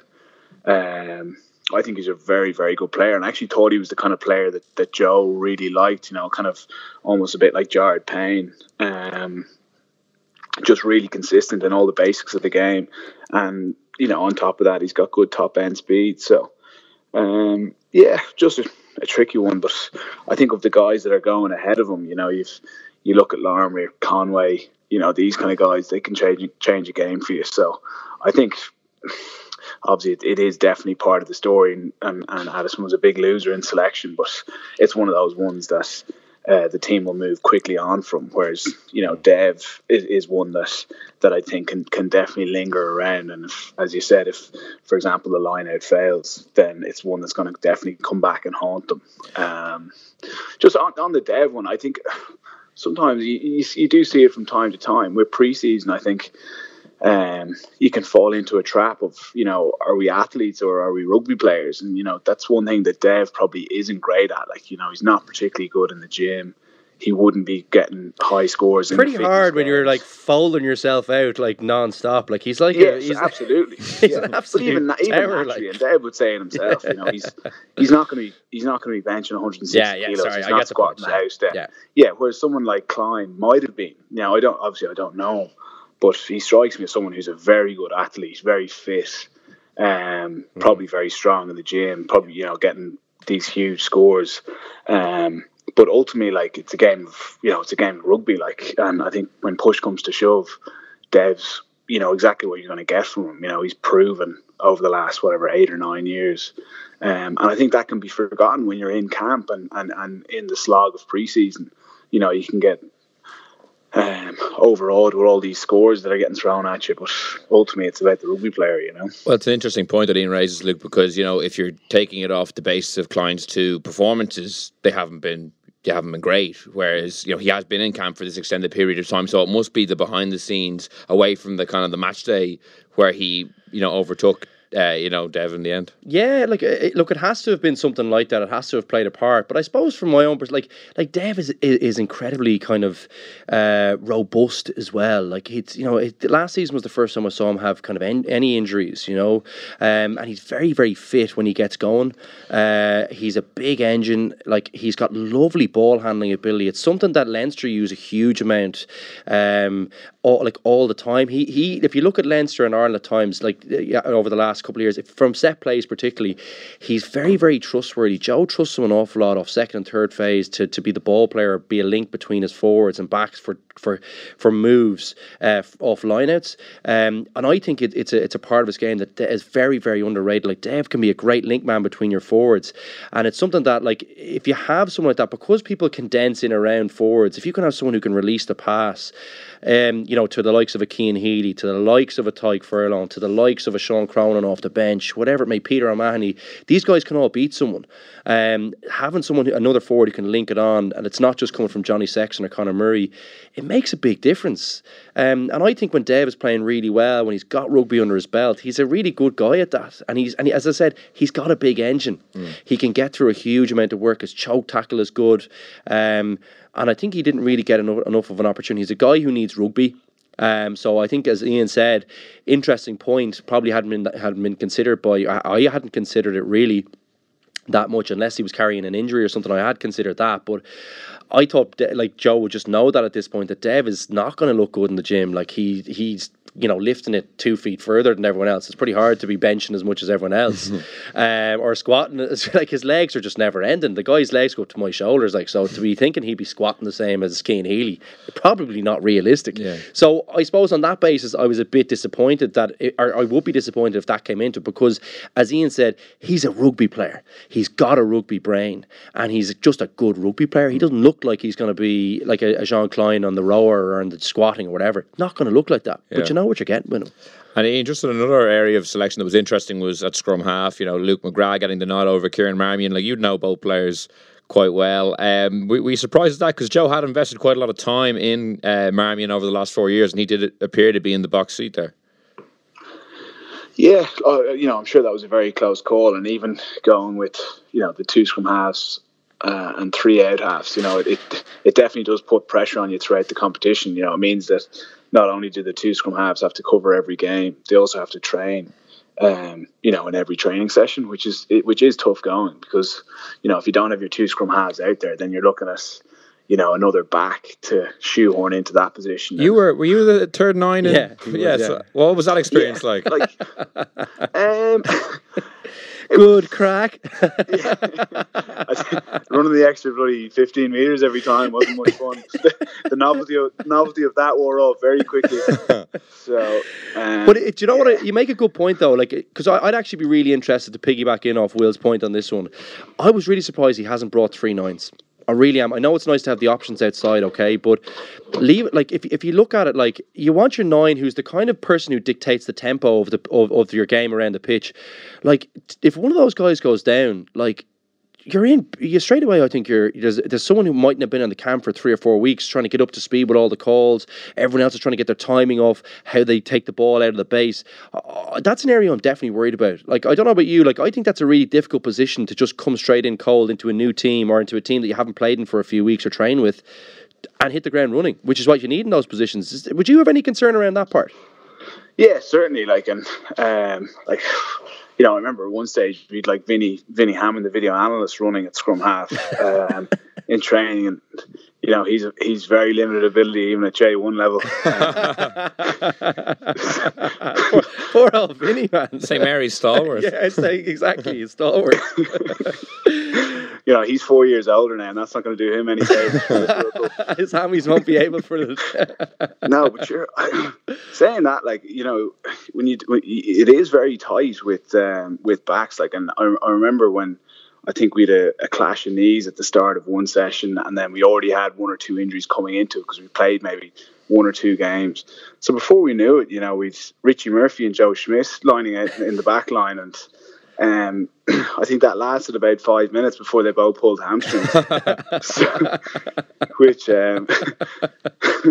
um, I think he's a very, very good player, and I actually thought he was the kind of player that, that Joe really liked. You know, kind of almost a bit like Jared Payne, um, just really consistent in all the basics of the game, and you know, on top of that, he's got good top end speed. So, um, yeah, just a, a, tricky one. But I think of the guys that are going ahead of him, you know, you've you look at Larmour, Conway, you know, these kind of guys, they can change change a game for you. So, I think obviously it, it is definitely part of the story, and, and, and Addison was a big loser in selection, but it's one of those ones that uh, the team will move quickly on from. Whereas you know Dev is, is one that that I think can can definitely linger around. And if, as you said, if for example the line out fails, then it's one that's going to definitely come back and haunt them. Um, just on, on the Dev one, I think sometimes you, you, you do see it from time to time. With preseason, I think um, you can fall into a trap of, you know, are we athletes or are we rugby players? And, you know, that's one thing that Dev probably isn't great at. Like, you know, he's not particularly good in the gym. He wouldn't be getting high scores. Pretty hard when you're like folding yourself out like non-stop. Like he's like yes, a, he's absolutely. he's yeah. an absolute even, even terror, naturally, like. and Dev would say it himself. You know, he's he's not going to be he's not going to be benching 160 Yeah, yeah, kilos. sorry, he's I not get the squatting point, the yeah, house down. yeah. yeah. Whereas someone like Kleyn might have been. Now I don't obviously I don't know, but he strikes me as someone who's a very good athlete, very fit, um, probably very strong in the gym, probably you know getting these huge scores. Um, but ultimately, like it's a game of you know it's a game of rugby. Like, and I think when push comes to shove, Dev's you know exactly what you're going to get from him. You know he's proven over the last whatever eight or nine years. Um, and I think that can be forgotten when you're in camp and, and, and in the slog of preseason. You know, you can get um, overawed with all these scores that are getting thrown at you, but ultimately it's about the rugby player, you know. Well, it's an interesting point that Ian raises, Luke, because you know if you're taking it off the basis of Kleyn's to performances, they haven't been they haven't been great. Whereas you know he has been in camp for this extended period of time, so it must be the behind the scenes, away from the kind of the match day, where he you know overtook uh, you know Dev in the end. Yeah, like it, look, it has to have been something like that. It has to have played a part. But I suppose from my own perspective, like like Dev is is, incredibly kind of uh, robust as well. Like it's you know it, last season was the first time I saw him have kind of en- any injuries. You know, um, and he's very very fit when he gets going. Uh, he's a big engine. Like he's got lovely ball handling ability. It's something that Leinster use a huge amount. Um, all, like all the time. He he. If you look at Leinster and Ireland at times, like yeah, over the last couple of years, from set plays particularly, he's very very trustworthy. Joe trusts him an awful lot off second and third phase to, to be the ball player, be a link between his forwards and backs for for for moves uh, off lineouts. Um, and I think it, it's a it's a part of his game that is very very underrated. Like Dev can be a great link man between your forwards, and it's something that like if you have someone like that, because people condense in around forwards, if you can have someone who can release the pass. Um, you know, to the likes of a Cian Healy, to the likes of a Tadhg Furlong, to the likes of a Sean Cronin off the bench, whatever it may, Peter O'Mahony, these guys can all beat someone. Um, having someone, another forward who can link it on, and it's not just coming from Johnny Sexton or Conor Murray, it makes a big difference. Um, and I think when Dave is playing really well, when he's got rugby under his belt, he's a really good guy at that. And he's and he, as I said, he's got a big engine. He can get through a huge amount of work. His choke tackle is good. Um, and I think he didn't really get enough, enough of an opportunity. He's a guy who needs rugby. Um, so I think, as Ian said, interesting point. Probably hadn't been hadn't been considered by. I, I hadn't considered it really that much unless he was carrying an injury or something. I had considered that, but I thought like Joe would just know that at this point that Dev is not going to look good in the gym. Like he he's you know lifting it two feet further than everyone else. It's pretty hard to be benching as much as everyone else, um, or squatting. It's like his legs are just never ending. The guy's legs go up to my shoulders. Like so, to be thinking he'd be squatting the same as Cian Healy, probably not realistic. Yeah. So I suppose on that basis, I was a bit disappointed that, it, or I would be disappointed if that came into it because, as Ian said, he's a rugby player. He's got a rugby brain, and he's just a good rugby player. He doesn't look like he's going to be like a, a Jean Kleyn on the rower or on the squatting or whatever. Not going to look like that. But you know what you're getting with him. And Ian, just in another area of selection that was interesting was at scrum half. You know, Luke McGrath getting the nod over Kieran Marmion. Like you'd know both players quite well. Um, we, we surprised at that because Joe had invested quite a lot of time in uh, Marmion over the last four years, and he did appear to be in the box seat there. Yeah, uh, you know, I'm sure that was a very close call, and even going with you know the two scrum halves uh, and three out halves, you know, it, it it definitely does put pressure on you throughout the competition. You know, it means that not only do the two scrum halves have to cover every game, they also have to train. Um, you know, in every training session, which is which is tough going because you know if you don't have your two scrum halves out there, then you're looking at you know another back to shoehorn into that position. You were were you the third nine? In, Yeah, yeah. was, yeah. So what was that experience Yeah, like? like um, Good crack. running the extra bloody 15 meters every time wasn't much fun. the novelty of novelty of that wore off very quickly. So, um, But it, do you know what? You make a good point though, like because I'd actually be really interested to piggyback in off Will's point on this one. I was really surprised he hasn't brought three nines. I really am. I know it's nice to have the options outside, okay, but leave like if if you look at it like you want your nine, who's the kind of person who dictates the tempo of the of, of your game around the pitch. Like if one of those guys goes down, like you're in you straight away. I think you're there's there's someone who mightn't have been on the camp for three or four weeks trying to get up to speed with all the calls. Everyone else is trying to get their timing off how they take the ball out of the base. Uh, that's an area I'm definitely worried about. Like I don't know about you, like I think that's a really difficult position to just come straight in cold into a new team or into a team that you haven't played in for a few weeks or train with. And hit the ground running, which is what you need in those positions. Would you have any concern around that part? yeah, certainly. Like, and um, like, you know, I remember one stage we'd like Vinny Vinny Hammond, the video analyst, running at scrum half um, in training, and you know he's he's very limited ability even at J one level. poor, poor old Vinny, man. St Mary's stalwart. yeah, it's like, exactly. He's stalwart. You know, he's four years older now, and that's not going to do him any favors. for this World Cup. His hammies won't be able for the. no, but you're saying that like you know when you when you- it is very tight with um, with backs like and I, I remember when I think we had a, a clash of knees at the start of one session and then we already had one or two injuries coming into it because we played maybe one or two games. So before we knew it, you know, we'd Richie Murphy and Joe Schmidt lining out in the back line and um, I think that lasted about five minutes before they both pulled hamstrings. So- which um,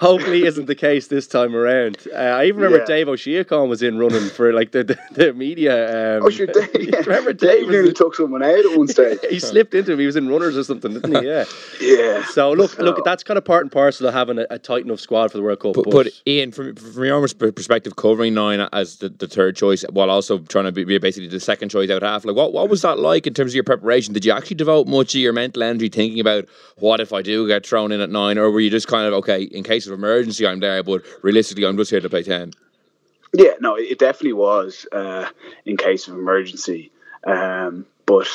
Hopefully, isn't the case this time around. Uh, I even remember Yeah. Dave O'Sheacon was in running for like the the, the media. Um, oh sure, Dave, yeah. remember Dave Dave? was- nearly took someone out at one stage. he slipped into him. He was in runners or something, didn't he? Yeah. Yeah. So look, So- look, that's kind of part and parcel of having a, a tight enough squad for the World Cup. But, but Ian, from, from your perspective, covering nine as the, the third choice while also trying to be be basically the second choice out half, like what, what was that like in terms of your preparation? Did you actually devote much of your mental energy thinking about what if I do get thrown in at nine, or were you just kind of okay in case of emergency I'm there, but realistically I'm just here to play ten? Yeah, no, it it definitely was uh, in case of emergency. Um, but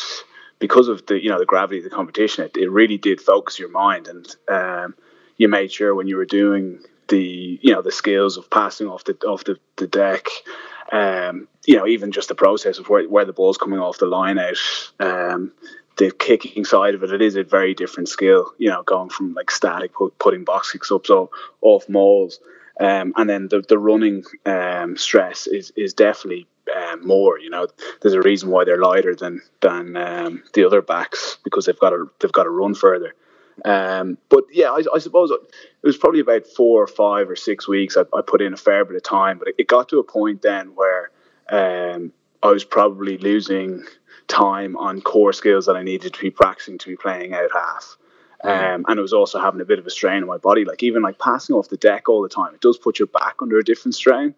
because of the you know the gravity of the competition, it, it really did focus your mind, and um, you made sure when you were doing the you know the skills of passing off the off the, the deck, um, you know even just the process of where, where the ball's coming off the line out. Um, the kicking side of it, it is a very different skill. You know, going from like static put, putting box kicks up, so off mauls, um, and then the the running um, stress is is definitely um, more. You know, there's a reason why they're lighter than than um, the other backs because they've got to they've got to run further. Um, but yeah, I, I suppose it was probably about four or five or six weeks. I, I put in a fair bit of time, but it, it got to a point then where um, I was probably losing time on core skills that I needed to be practicing to be playing out half. Um, and it was also having a bit of a strain on my body. Like even like passing off the deck all the time, it does put your back under a different strain.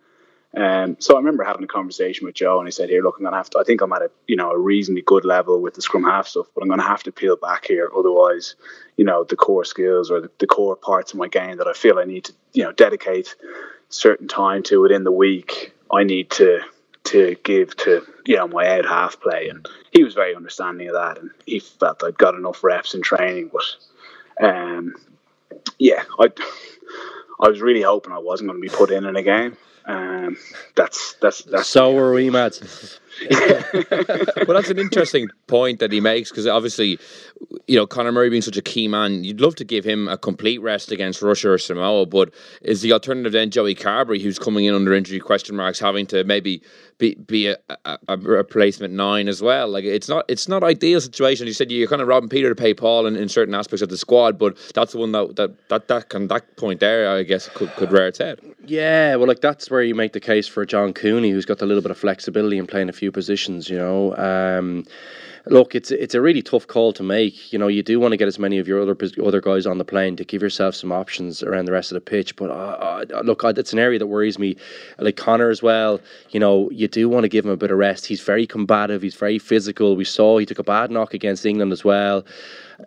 Um, so I remember having a conversation with Joe, and he said, "Here, look, I'm gonna have to. I think I'm at a you know a reasonably good level with the scrum half stuff, but I'm gonna have to peel back here. Otherwise, you know, the core skills or the, the core parts of my game that I feel I need to you know dedicate certain time to within the week. I need to to give to you know my out half play." And he was very understanding of that, and he felt I'd got enough reps in training, but um, yeah, I I was really hoping I wasn't going to be put in in a game. Um, that's that's that's so were we, Mads. well, that's an interesting point that he makes because obviously, you know, Conor Murray being such a key man, you'd love to give him a complete rest against Russia or Samoa, but is the alternative then Joey Carbery, who's coming in under injury question marks, having to maybe be be a, a, a replacement nine as well? Like it's not it's not ideal situation. You said you're kind of robbing Peter to pay Paul in, in certain aspects of the squad, but that's the one that that that that, can, that point there, I guess, could could rear its head. Yeah, well, like that's where you make the case for John Cooney, who's got a little bit of flexibility in playing a few positions. You know, um, look, it's it's a really tough call to make. You know, you do want to get as many of your other other guys on the plane to give yourself some options around the rest of the pitch. But uh, uh, look, it's an area that worries me. Like Conor as well. You know, you do want to give him a bit of rest. He's very combative. He's very physical. We saw he took a bad knock against England as well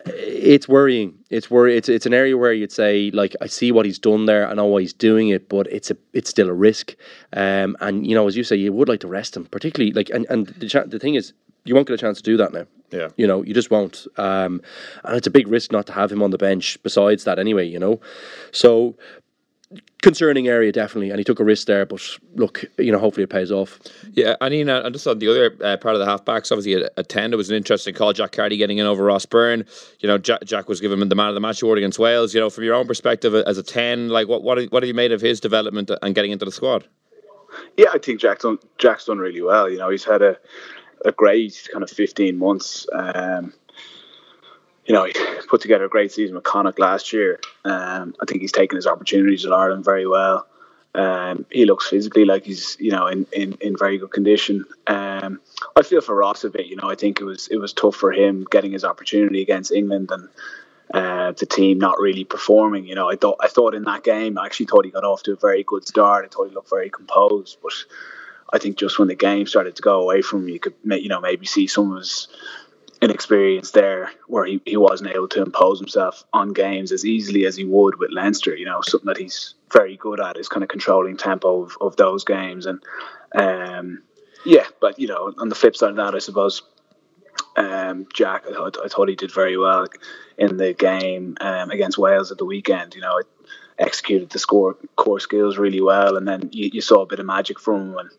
it's worrying. It's worry. It's it's an area where you'd say like I see what he's done there. I know why he's doing it, but it's a it's still a risk. Um, and you know, as you say, you would like to rest him, particularly like and and the the thing is, you won't get a chance to do that now. Yeah. You know, you just won't. Um, and it's a big risk not to have him on the bench. Besides that, anyway, you know, so concerning area definitely, and he took a risk there. But look, you know, hopefully it pays off. Yeah, I mean, uh, just on the other uh, part of the halfbacks, obviously a, a ten. It was an interesting call. Jack Carty getting in over Ross Byrne. You know, Jack, Jack was given the man of the match award against Wales. You know, from your own perspective as a ten, like what what what have you made of his development and getting into the squad? Yeah, I think Jack's done Jack's done really well. You know, he's had a a great kind of fifteen months. Um, you know, he put together a great season with Connacht last year. Um, I think he's taken his opportunities at Ireland very well. Um, he looks physically like he's, you know, in, in, in very good condition. Um, I feel for Ross a bit. You know, I think it was it was tough for him getting his opportunity against England and uh, the team not really performing. You know, I thought I thought in that game, I actually thought he got off to a very good start. I thought he looked very composed, but I think just when the game started to go away from him, you could, you know, maybe see some of his inexperience there where he, he wasn't able to impose himself on games as easily as he would with Leinster. You know, something that he's very good at is kind of controlling tempo of, of those games. And um, yeah, but you know, on the flip side of that, I suppose um, Jack, I thought, I thought he did very well in the game um, against Wales at the weekend. You know, executed the score core skills really well, and then you, you saw a bit of magic from him.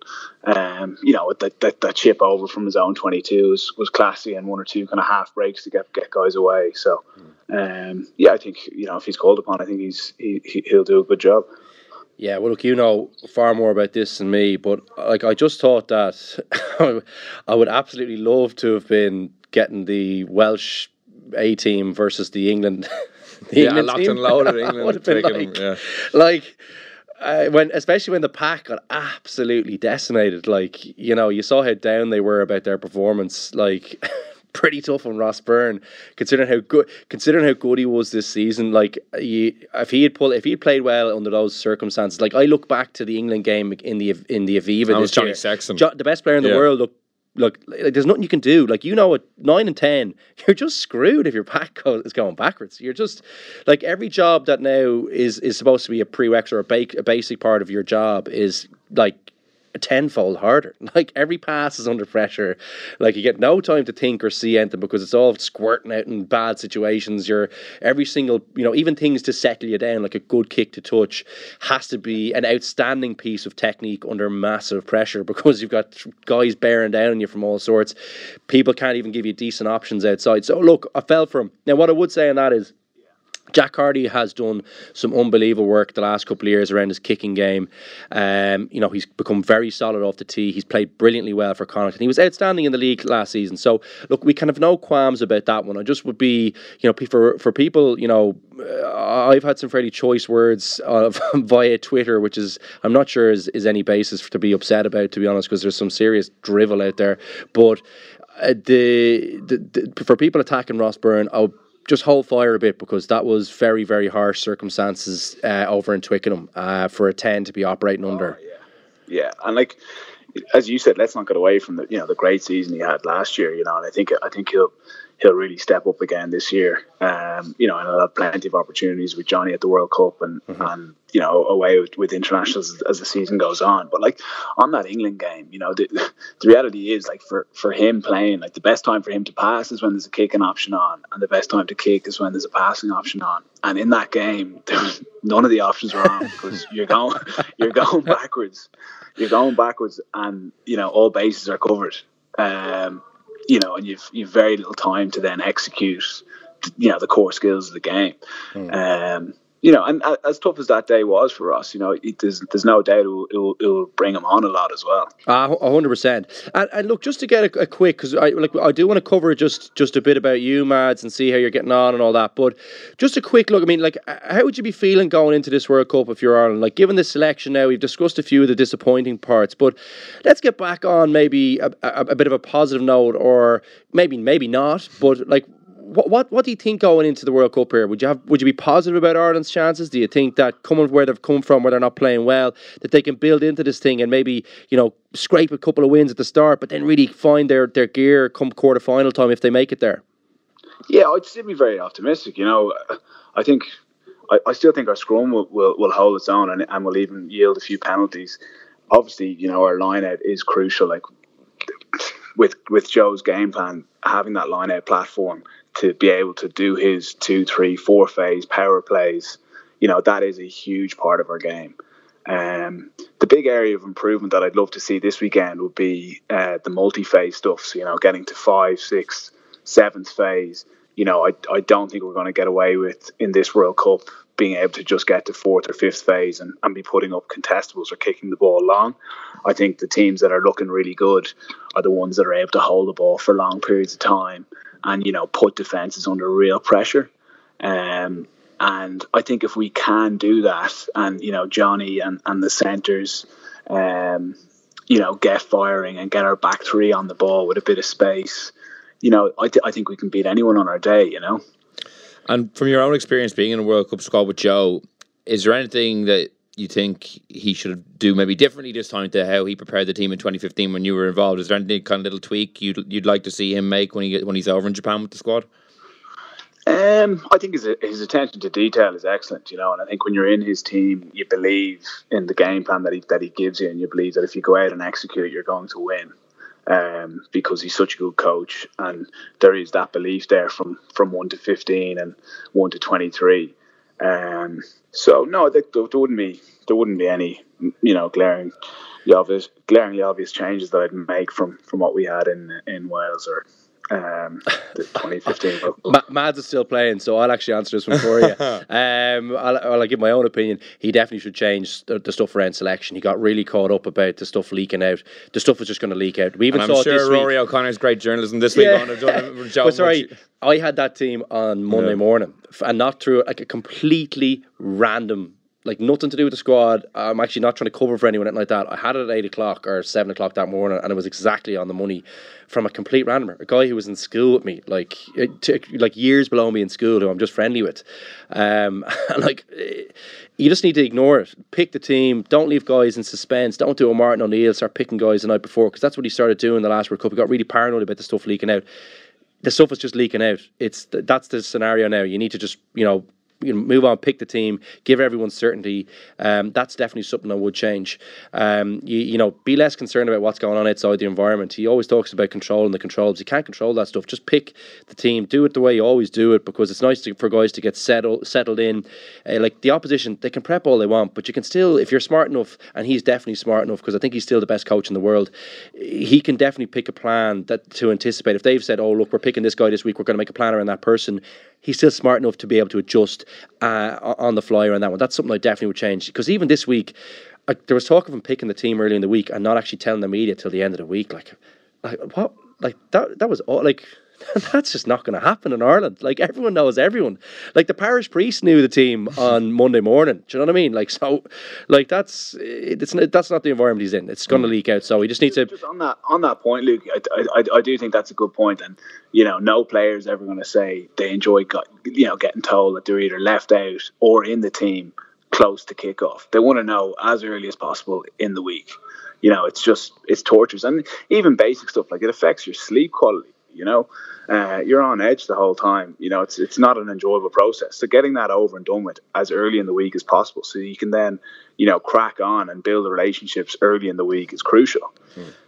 And um, you know that, that that chip over from his own twenty two was, was classy, and one or two kind of half breaks to get get guys away. So um, yeah, I think you know if he's called upon, I think he's he, he'll do a good job. Yeah, well, look, you know far more about this than me, but like I just thought that I would absolutely love to have been getting the Welsh A team versus the England the yeah, England locked team. and loaded England would have been like, them, yeah. like uh, when especially when the pack got absolutely decimated. Like you know, you saw how down they were about their performance. Like. pretty tough on Ross Byrne, considering how good considering how good he was this season. Like, he, if he had pulled, if he played well under those circumstances, like I look back to the England game in the in the Aviva. That was Johnny year. Sexton, jo- the best player in the yeah. world. Look, look, like, there's nothing you can do. Like you know, at nine and ten, you're just screwed if your pack is going backwards. You're just like every job that now is is supposed to be a prerequisite or a, ba- a basic part of your job is like tenfold harder. Like every pass is under pressure. Like you get no time to think or see anything because it's all squirting out in bad situations. You're every single, you know, even things to settle you down, like a good kick to touch, has to be an outstanding piece of technique under massive pressure because you've got guys bearing down on you from all sorts. People can't even give you decent options outside. So look, I fell for him. Now what I would say on that is Jack Carty has done some unbelievable work the last couple of years around his kicking game. Um, you know, he's become very solid off the tee. He's played brilliantly well for Connacht, he was outstanding in the league last season. So, look, we kind of no qualms about that one. I just would be, you know, for for people, you know, uh, I've had some fairly choice words uh, via Twitter, which is I'm not sure is, is any basis to be upset about, to be honest, because there's some serious drivel out there. But uh, the, the, the, for people attacking Ross Byrne, I'll just hold fire a bit because that was very, very harsh circumstances uh, over in Twickenham uh, for a 10 to be operating under. Oh, yeah. yeah, and like as you said, let's not get away from the you know the great season he had last year. You know, and I think I think he'll he'll really step up again this year. Um, you know, and he'll have plenty of opportunities with Johnny at the World Cup and mm-hmm. and you know away with, with internationals as, as, the season goes on. But like on that England game, you know, the, the reality is like for for him playing, like the best time for him to pass is when there's a kicking option on, and the best time to kick is when there's a passing option on. And in that game, there was none of the options were on because you're going you're going backwards you're going backwards, and you know all bases are covered. Um, you know, and you've you've very little time to then execute, you know, the core skills of the game. Um, you know, and uh, as tough as that day was for us, you know, it, there's there's no doubt it will, it will, it will bring him on a lot as well. Hundred percent. And, and look, just to get a, a quick, because I like I do want to cover just just a bit about you, Mads, and see how you're getting on and all that. But just a quick look. I mean, like, how would you be feeling going into this World Cup if you're Ireland? Like, given the selection now, we've discussed a few of the disappointing parts, but let's get back on maybe a, a, a bit of a positive note, or maybe maybe not. But like, what, what what do you think going into the World Cup here? Would you have would you be positive about Ireland's chances? Do you think that coming where they've come from, where they're not playing well, that they can build into this thing and maybe you know scrape a couple of wins at the start, but then really find their their gear come quarter final time if they make it there? Yeah, I'd still be very optimistic. You know, I think I, I still think our scrum will, will, will hold its own and, and will even yield a few penalties. Obviously, you know, our line out is crucial. Like with with Joe's game plan, having that line out platform to be able to do his two, three, four phase power plays, you know, that is a huge part of our game. Um, the big area of improvement that I'd love to see this weekend would be uh, the multi-phase stuff. So, you know, getting to five, six, seventh phase. You know, I, I don't think we're going to get away with in this World Cup being able to just get to fourth or fifth phase and, and be putting up contestables or kicking the ball long. I think the teams that are looking really good are the ones that are able to hold the ball for long periods of time and you know put defenses under real pressure. Um, and I think if we can do that, and you know Johnny and, and the centres, um, you know, get firing and get our back three on the ball with a bit of space, you know, I, th- I think we can beat anyone on our day. You know. And from your own experience being in a World Cup squad with Joe, is there anything that you think he should do maybe differently this time to how he prepared the team in 2015 when you were involved? Is there any kind of little tweak you'd you'd like to see him make when he when he's over in Japan with the squad? Um, I think his his attention to detail is excellent, you know, and I think when you're in his team, you believe in the game plan that he that he gives you, and you believe that if you go out and execute, it, you're going to win. Um, because he's such a good coach, and there is that belief there from from one to fifteen and one to twenty three. Um, so no, there, there wouldn't be there wouldn't be any you know glaring obvious glaringly obvious changes that I'd make from from what we had in in Wales or um, the 2015 Ma- Mads is still playing, so I'll actually answer this one for you. um, I'll, I'll, give my own opinion. He definitely should change the, the, stuff around selection. He got really caught up about the stuff leaking out. The stuff was just going to leak out. We even and saw I'm sure Ruaidhrí week. O'Connor's great journalism this week Yeah. on have done a job. but sorry, I had that team on Monday Yeah. morning, and not through like a completely random. Like nothing to do with the squad. I'm actually not trying to cover for anyone like that. I had it at eight o'clock or seven o'clock that morning, and it was exactly on the money from a complete randomer, a guy who was in school with me, like like years below me in school, who I'm just friendly with. Um, and like, you just need to ignore it. Pick the team. Don't leave guys in suspense. Don't do a Martin O'Neill start picking guys the night before because that's what he started doing the last World Cup. He got really paranoid about the stuff leaking out the stuff is just leaking out. It's that's the scenario now. You need to just you know you know, move on, pick the team, give everyone certainty. Um, that's definitely something I would change. Um, you, you know, be less concerned about what's going on outside the environment. He always talks about controlling the controls. You can't control that stuff. Just pick the team, do it the way you always do it, because it's nice to, for guys to get settled settled in. Uh, like the opposition, they can prep all they want, but you can still, if you're smart enough, and he's definitely smart enough, because I think he's still the best coach in the world. He can definitely pick a plan that to anticipate. If they've said, "Oh, look, we're picking this guy this week, we're going to make a plan around that person," he's still smart enough to be able to adjust uh, on the fly around that one. That's something I definitely would change because even this week, I, there was talk of him picking the team early in the week and not actually telling the media till the end of the week. Like, like what? Like that? That was all. Like that's just not going to happen in Ireland. Like everyone knows everyone. Like the parish priest knew the team on Monday morning. Do you know what I mean? Like so, like that's it's that's not the environment he's in. It's going to mm. leak out. So he just needs to. Just on that on that point, Luke, I, I, I do think that's a good point. and you know, no player is ever going to say they enjoy got, you know getting told that they're either left out or in the team close to kickoff. They want to know as early as possible in the week. You know, it's just it's torturous, and even basic stuff like it affects your sleep quality. You know, uh, you're on edge the whole time. You know, it's it's not an enjoyable process. So getting that over and done with as early in the week as possible, so you can then you know crack on and build the relationships early in the week is crucial.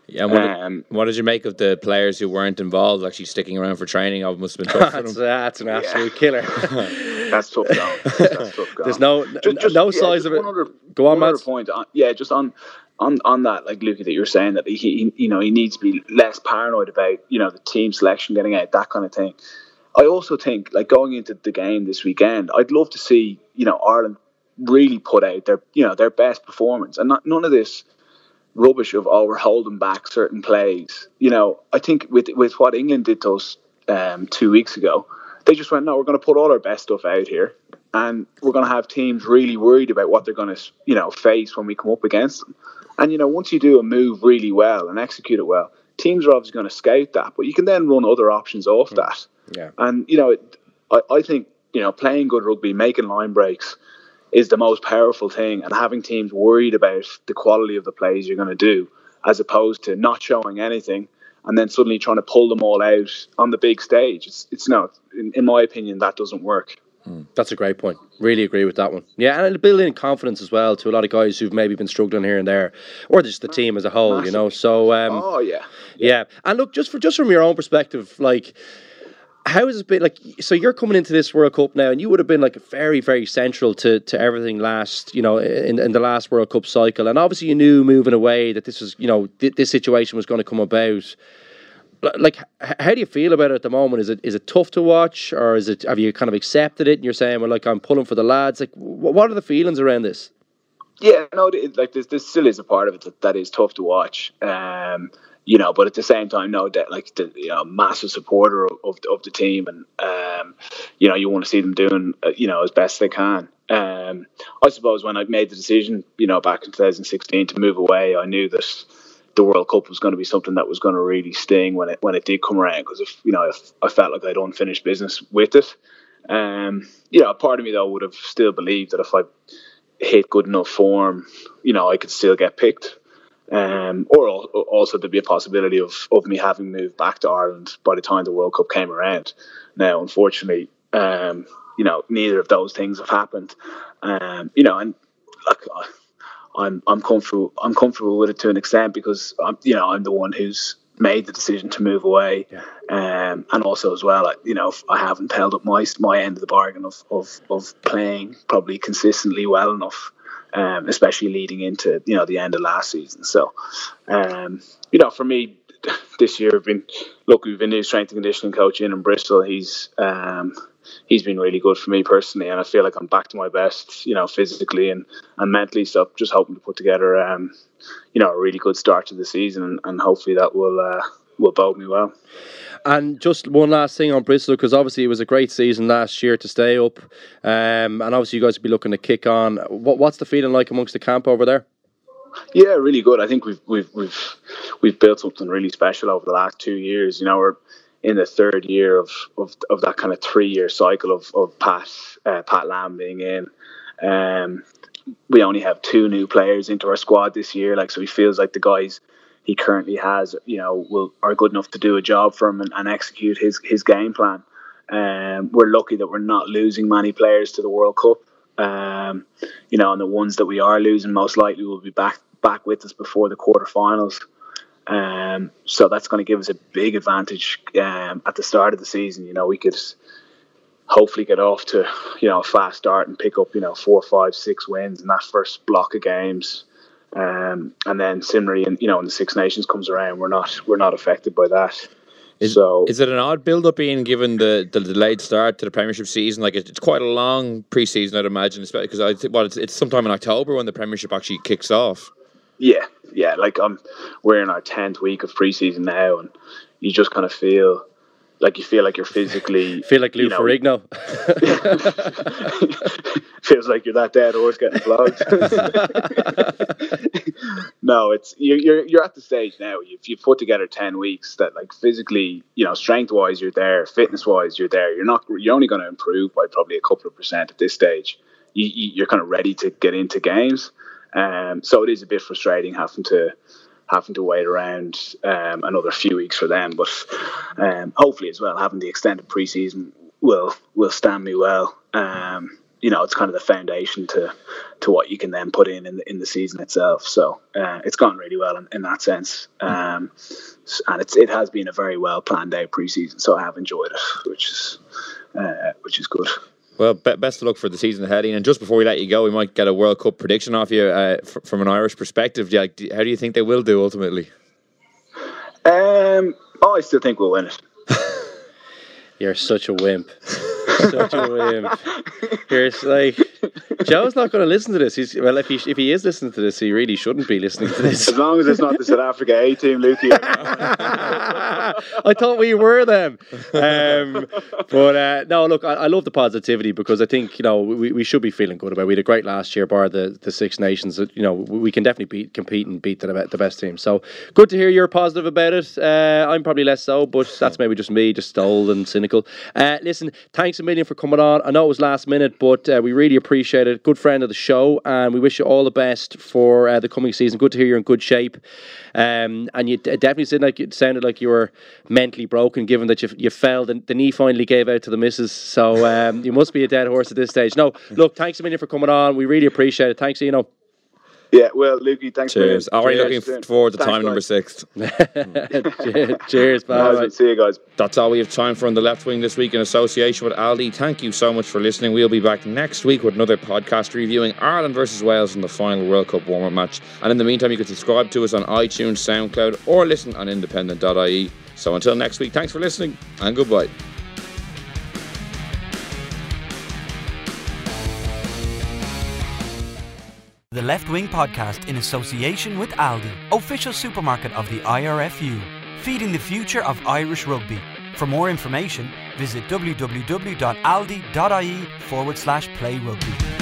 Yeah, and what, Um, what did you make of the players who weren't involved actually sticking around for training? It must have been tough for that's, them. that's an absolute killer. That's tough. That's tough going. There's no Ju- just- no yeah, size of it. other- Go on, one other Mads. point. On, yeah, just on on on that, like Luke, that you're saying that he, he, you know, he needs to be less paranoid about, you know, the team selection getting out, that kind of thing. I also think, like going into the game this weekend, I'd love to see, you know, Ireland really put out their, you know, their best performance, and not, none of this rubbish of oh we're holding back certain plays. You know, I think with with what England did to us um, two weeks ago, they just went no, we're going to put all our best stuff out here, and we're going to have teams really worried about what they're going to you know face when we come up against them. And you know, once you do a move really well and execute it well, teams are obviously going to scout that, but you can then run other options off mm. that. Yeah. And you know, it, I, I think you know playing good rugby, making line breaks is the most powerful thing, and having teams worried about the quality of the plays you're going to do, as opposed to not showing anything and then suddenly trying to pull them all out on the big stage. It's it's not, in, in my opinion, that doesn't work. Mm. That's a great point. Really agree with that one. Yeah, and building confidence as well to a lot of guys who've maybe been struggling here and there, or just the team as a whole. Massive. You know, so um, oh yeah. yeah, yeah. And look, just for just from your own perspective, like how has it been like so you're coming into this world cup now and you would have been like very very central to to everything last you know in, in the last world cup cycle and obviously you knew moving away that this was you know th- this situation was going to come about like how do you feel about it at the moment? Is it is it tough to watch or is it have you kind of accepted it and you're saying well like i'm pulling for the lads like what are the feelings around this? Yeah no it, like this, still is a part of it that, that is tough to watch um you know, but at the same time, no, that like the you know, massive supporter of, of, of the team, and um, you know, you want to see them doing uh, you know as best they can. Um, I suppose when I made the decision, you know, back in 2016 to move away, I knew that the World Cup was going to be something that was going to really sting when it when it did come around because if you know if I felt like I'd unfinished business with it. Um, you know, part of me though would have still believed that if I hit good enough form, you know, I could still get picked. Um, or also there'd be a possibility of, of me having moved back to Ireland by the time the World Cup came around. Now, unfortunately, um, you know, neither of those things have happened. Um, you know, and like I'm I'm comfortable I'm comfortable with it to an extent because I'm you know I'm the one who's made the decision to move away, yeah. um, and also as well, you know, I haven't held up my my end of the bargain of of, of playing probably consistently well enough um, especially leading into you know the end of last season. So, um, you know, for me this year, I've been look. We've been new strength and conditioning coach in in Bristol. He's um, he's been really good for me personally, and I feel like I'm back to my best, you know, physically and, and mentally. So, just hoping to put together, um, you know, a really good start to the season, and, and hopefully that will uh, will bode me well. And just one last thing on Bristol, because obviously it was a great season last year to stay up, um, and obviously you guys will be looking to kick on. What, what's the feeling like amongst the camp over there? Yeah, really good. I think we've we've we've we've built something really special over the last two years. You know, we're in the third year of of, of that kind of three year cycle of of Pat uh, Pat Lam being in. Um, we only have two new players into our squad this year, like so. He feels like the guys he currently has, you know, will are good enough to do a job for him and, and execute his his game plan. Um, we're lucky that we're not losing many players to the World Cup. Um, you know, and the ones that we are losing most likely will be back back with us before the quarterfinals. Um, so that's going to give us a big advantage um, at the start of the season. You know, we could hopefully get off to you know a fast start and pick up you know four, five, six wins in that first block of games. Um, and then similarly, in, you know, when the Six Nations comes around, we're not we're not affected by that. Is, so is it an odd build up being given the, the delayed start to the Premiership season? Like it's quite a long preseason, I'd imagine, especially because I well, it's, it's sometime in October when the Premiership actually kicks off. Yeah, yeah. Like I'm, we're in our tenth week of preseason now, and you just kind of feel like you feel like you're physically feel like Lou you know, Ferrigno. feels like you're that dead horse getting flogged. no, it's you're, you're you're at the stage now. If you put together ten weeks, that like physically, you know, strength wise, you're there. Fitness wise, you're there. You're not. You're only going to improve by probably a couple of percent at this stage. You, you, are kind of ready to get into games. Um, so it is a bit frustrating having to having to wait around um, another few weeks for them. But um, hopefully, as well, having the extended preseason will will stand me well. Um, you know, it's kind of the foundation to to what you can then put in in the, in the season itself. So uh, it's gone really well in, in that sense, um, and it's it has been a very well planned out preseason. So I have enjoyed it, which is uh, which is good. Well, be- best of luck for the season ahead. Ian. And just before we let you go, we might get a World Cup prediction off you uh, from an Irish perspective. Do you, like, do- how do you think they will do ultimately? Um, oh, I still think we'll win it. You're such a wimp. such a wimp. You're like Joe's not going to listen to this. He's well, if he if he is listening to this, he really shouldn't be listening to this. As long as it's not the South Africa A team, Lukey. I thought we were them. Um, but uh, no, look, I, I love the positivity because I think you know we, we should be feeling good about. it. We had a great last year, bar the, the Six Nations. You know we can definitely beat, compete and beat the, the best team. So good to hear you're positive about it. Uh, I'm probably less so, but that's maybe just me, just old and cynical. Uh, listen, thanks a million for coming on. I know it was last minute, but uh, we really appreciate it. Good friend of the show, and we wish you all the best for uh, the coming season. Good to hear you're in good shape. Um, and you definitely like it sounded like you were mentally broken, given that you you fell. The, the knee finally gave out to the missus, so um, you must be a dead horse at this stage. No, look, thanks a million for coming on. We really appreciate it. Thanks, you know. Yeah, well, Lukey, thanks Cheers. for Already Cheers. looking forward to Thanks, time number six. Cheers, bye. Nice, See you guys. That's all we have time for on the left wing this week in association with Aldi. Thank you so much for listening. We'll be back next week with another podcast reviewing Ireland versus Wales in the final World Cup warm up match. And in the meantime, you can subscribe to us on iTunes, SoundCloud, or listen on independent.ie. So until next week, thanks for listening and goodbye. The Left Wing Podcast in association with Aldi, official supermarket of the IRFU, feeding the future of Irish rugby. For more information, visit www.aldi.ie forward slash play rugby.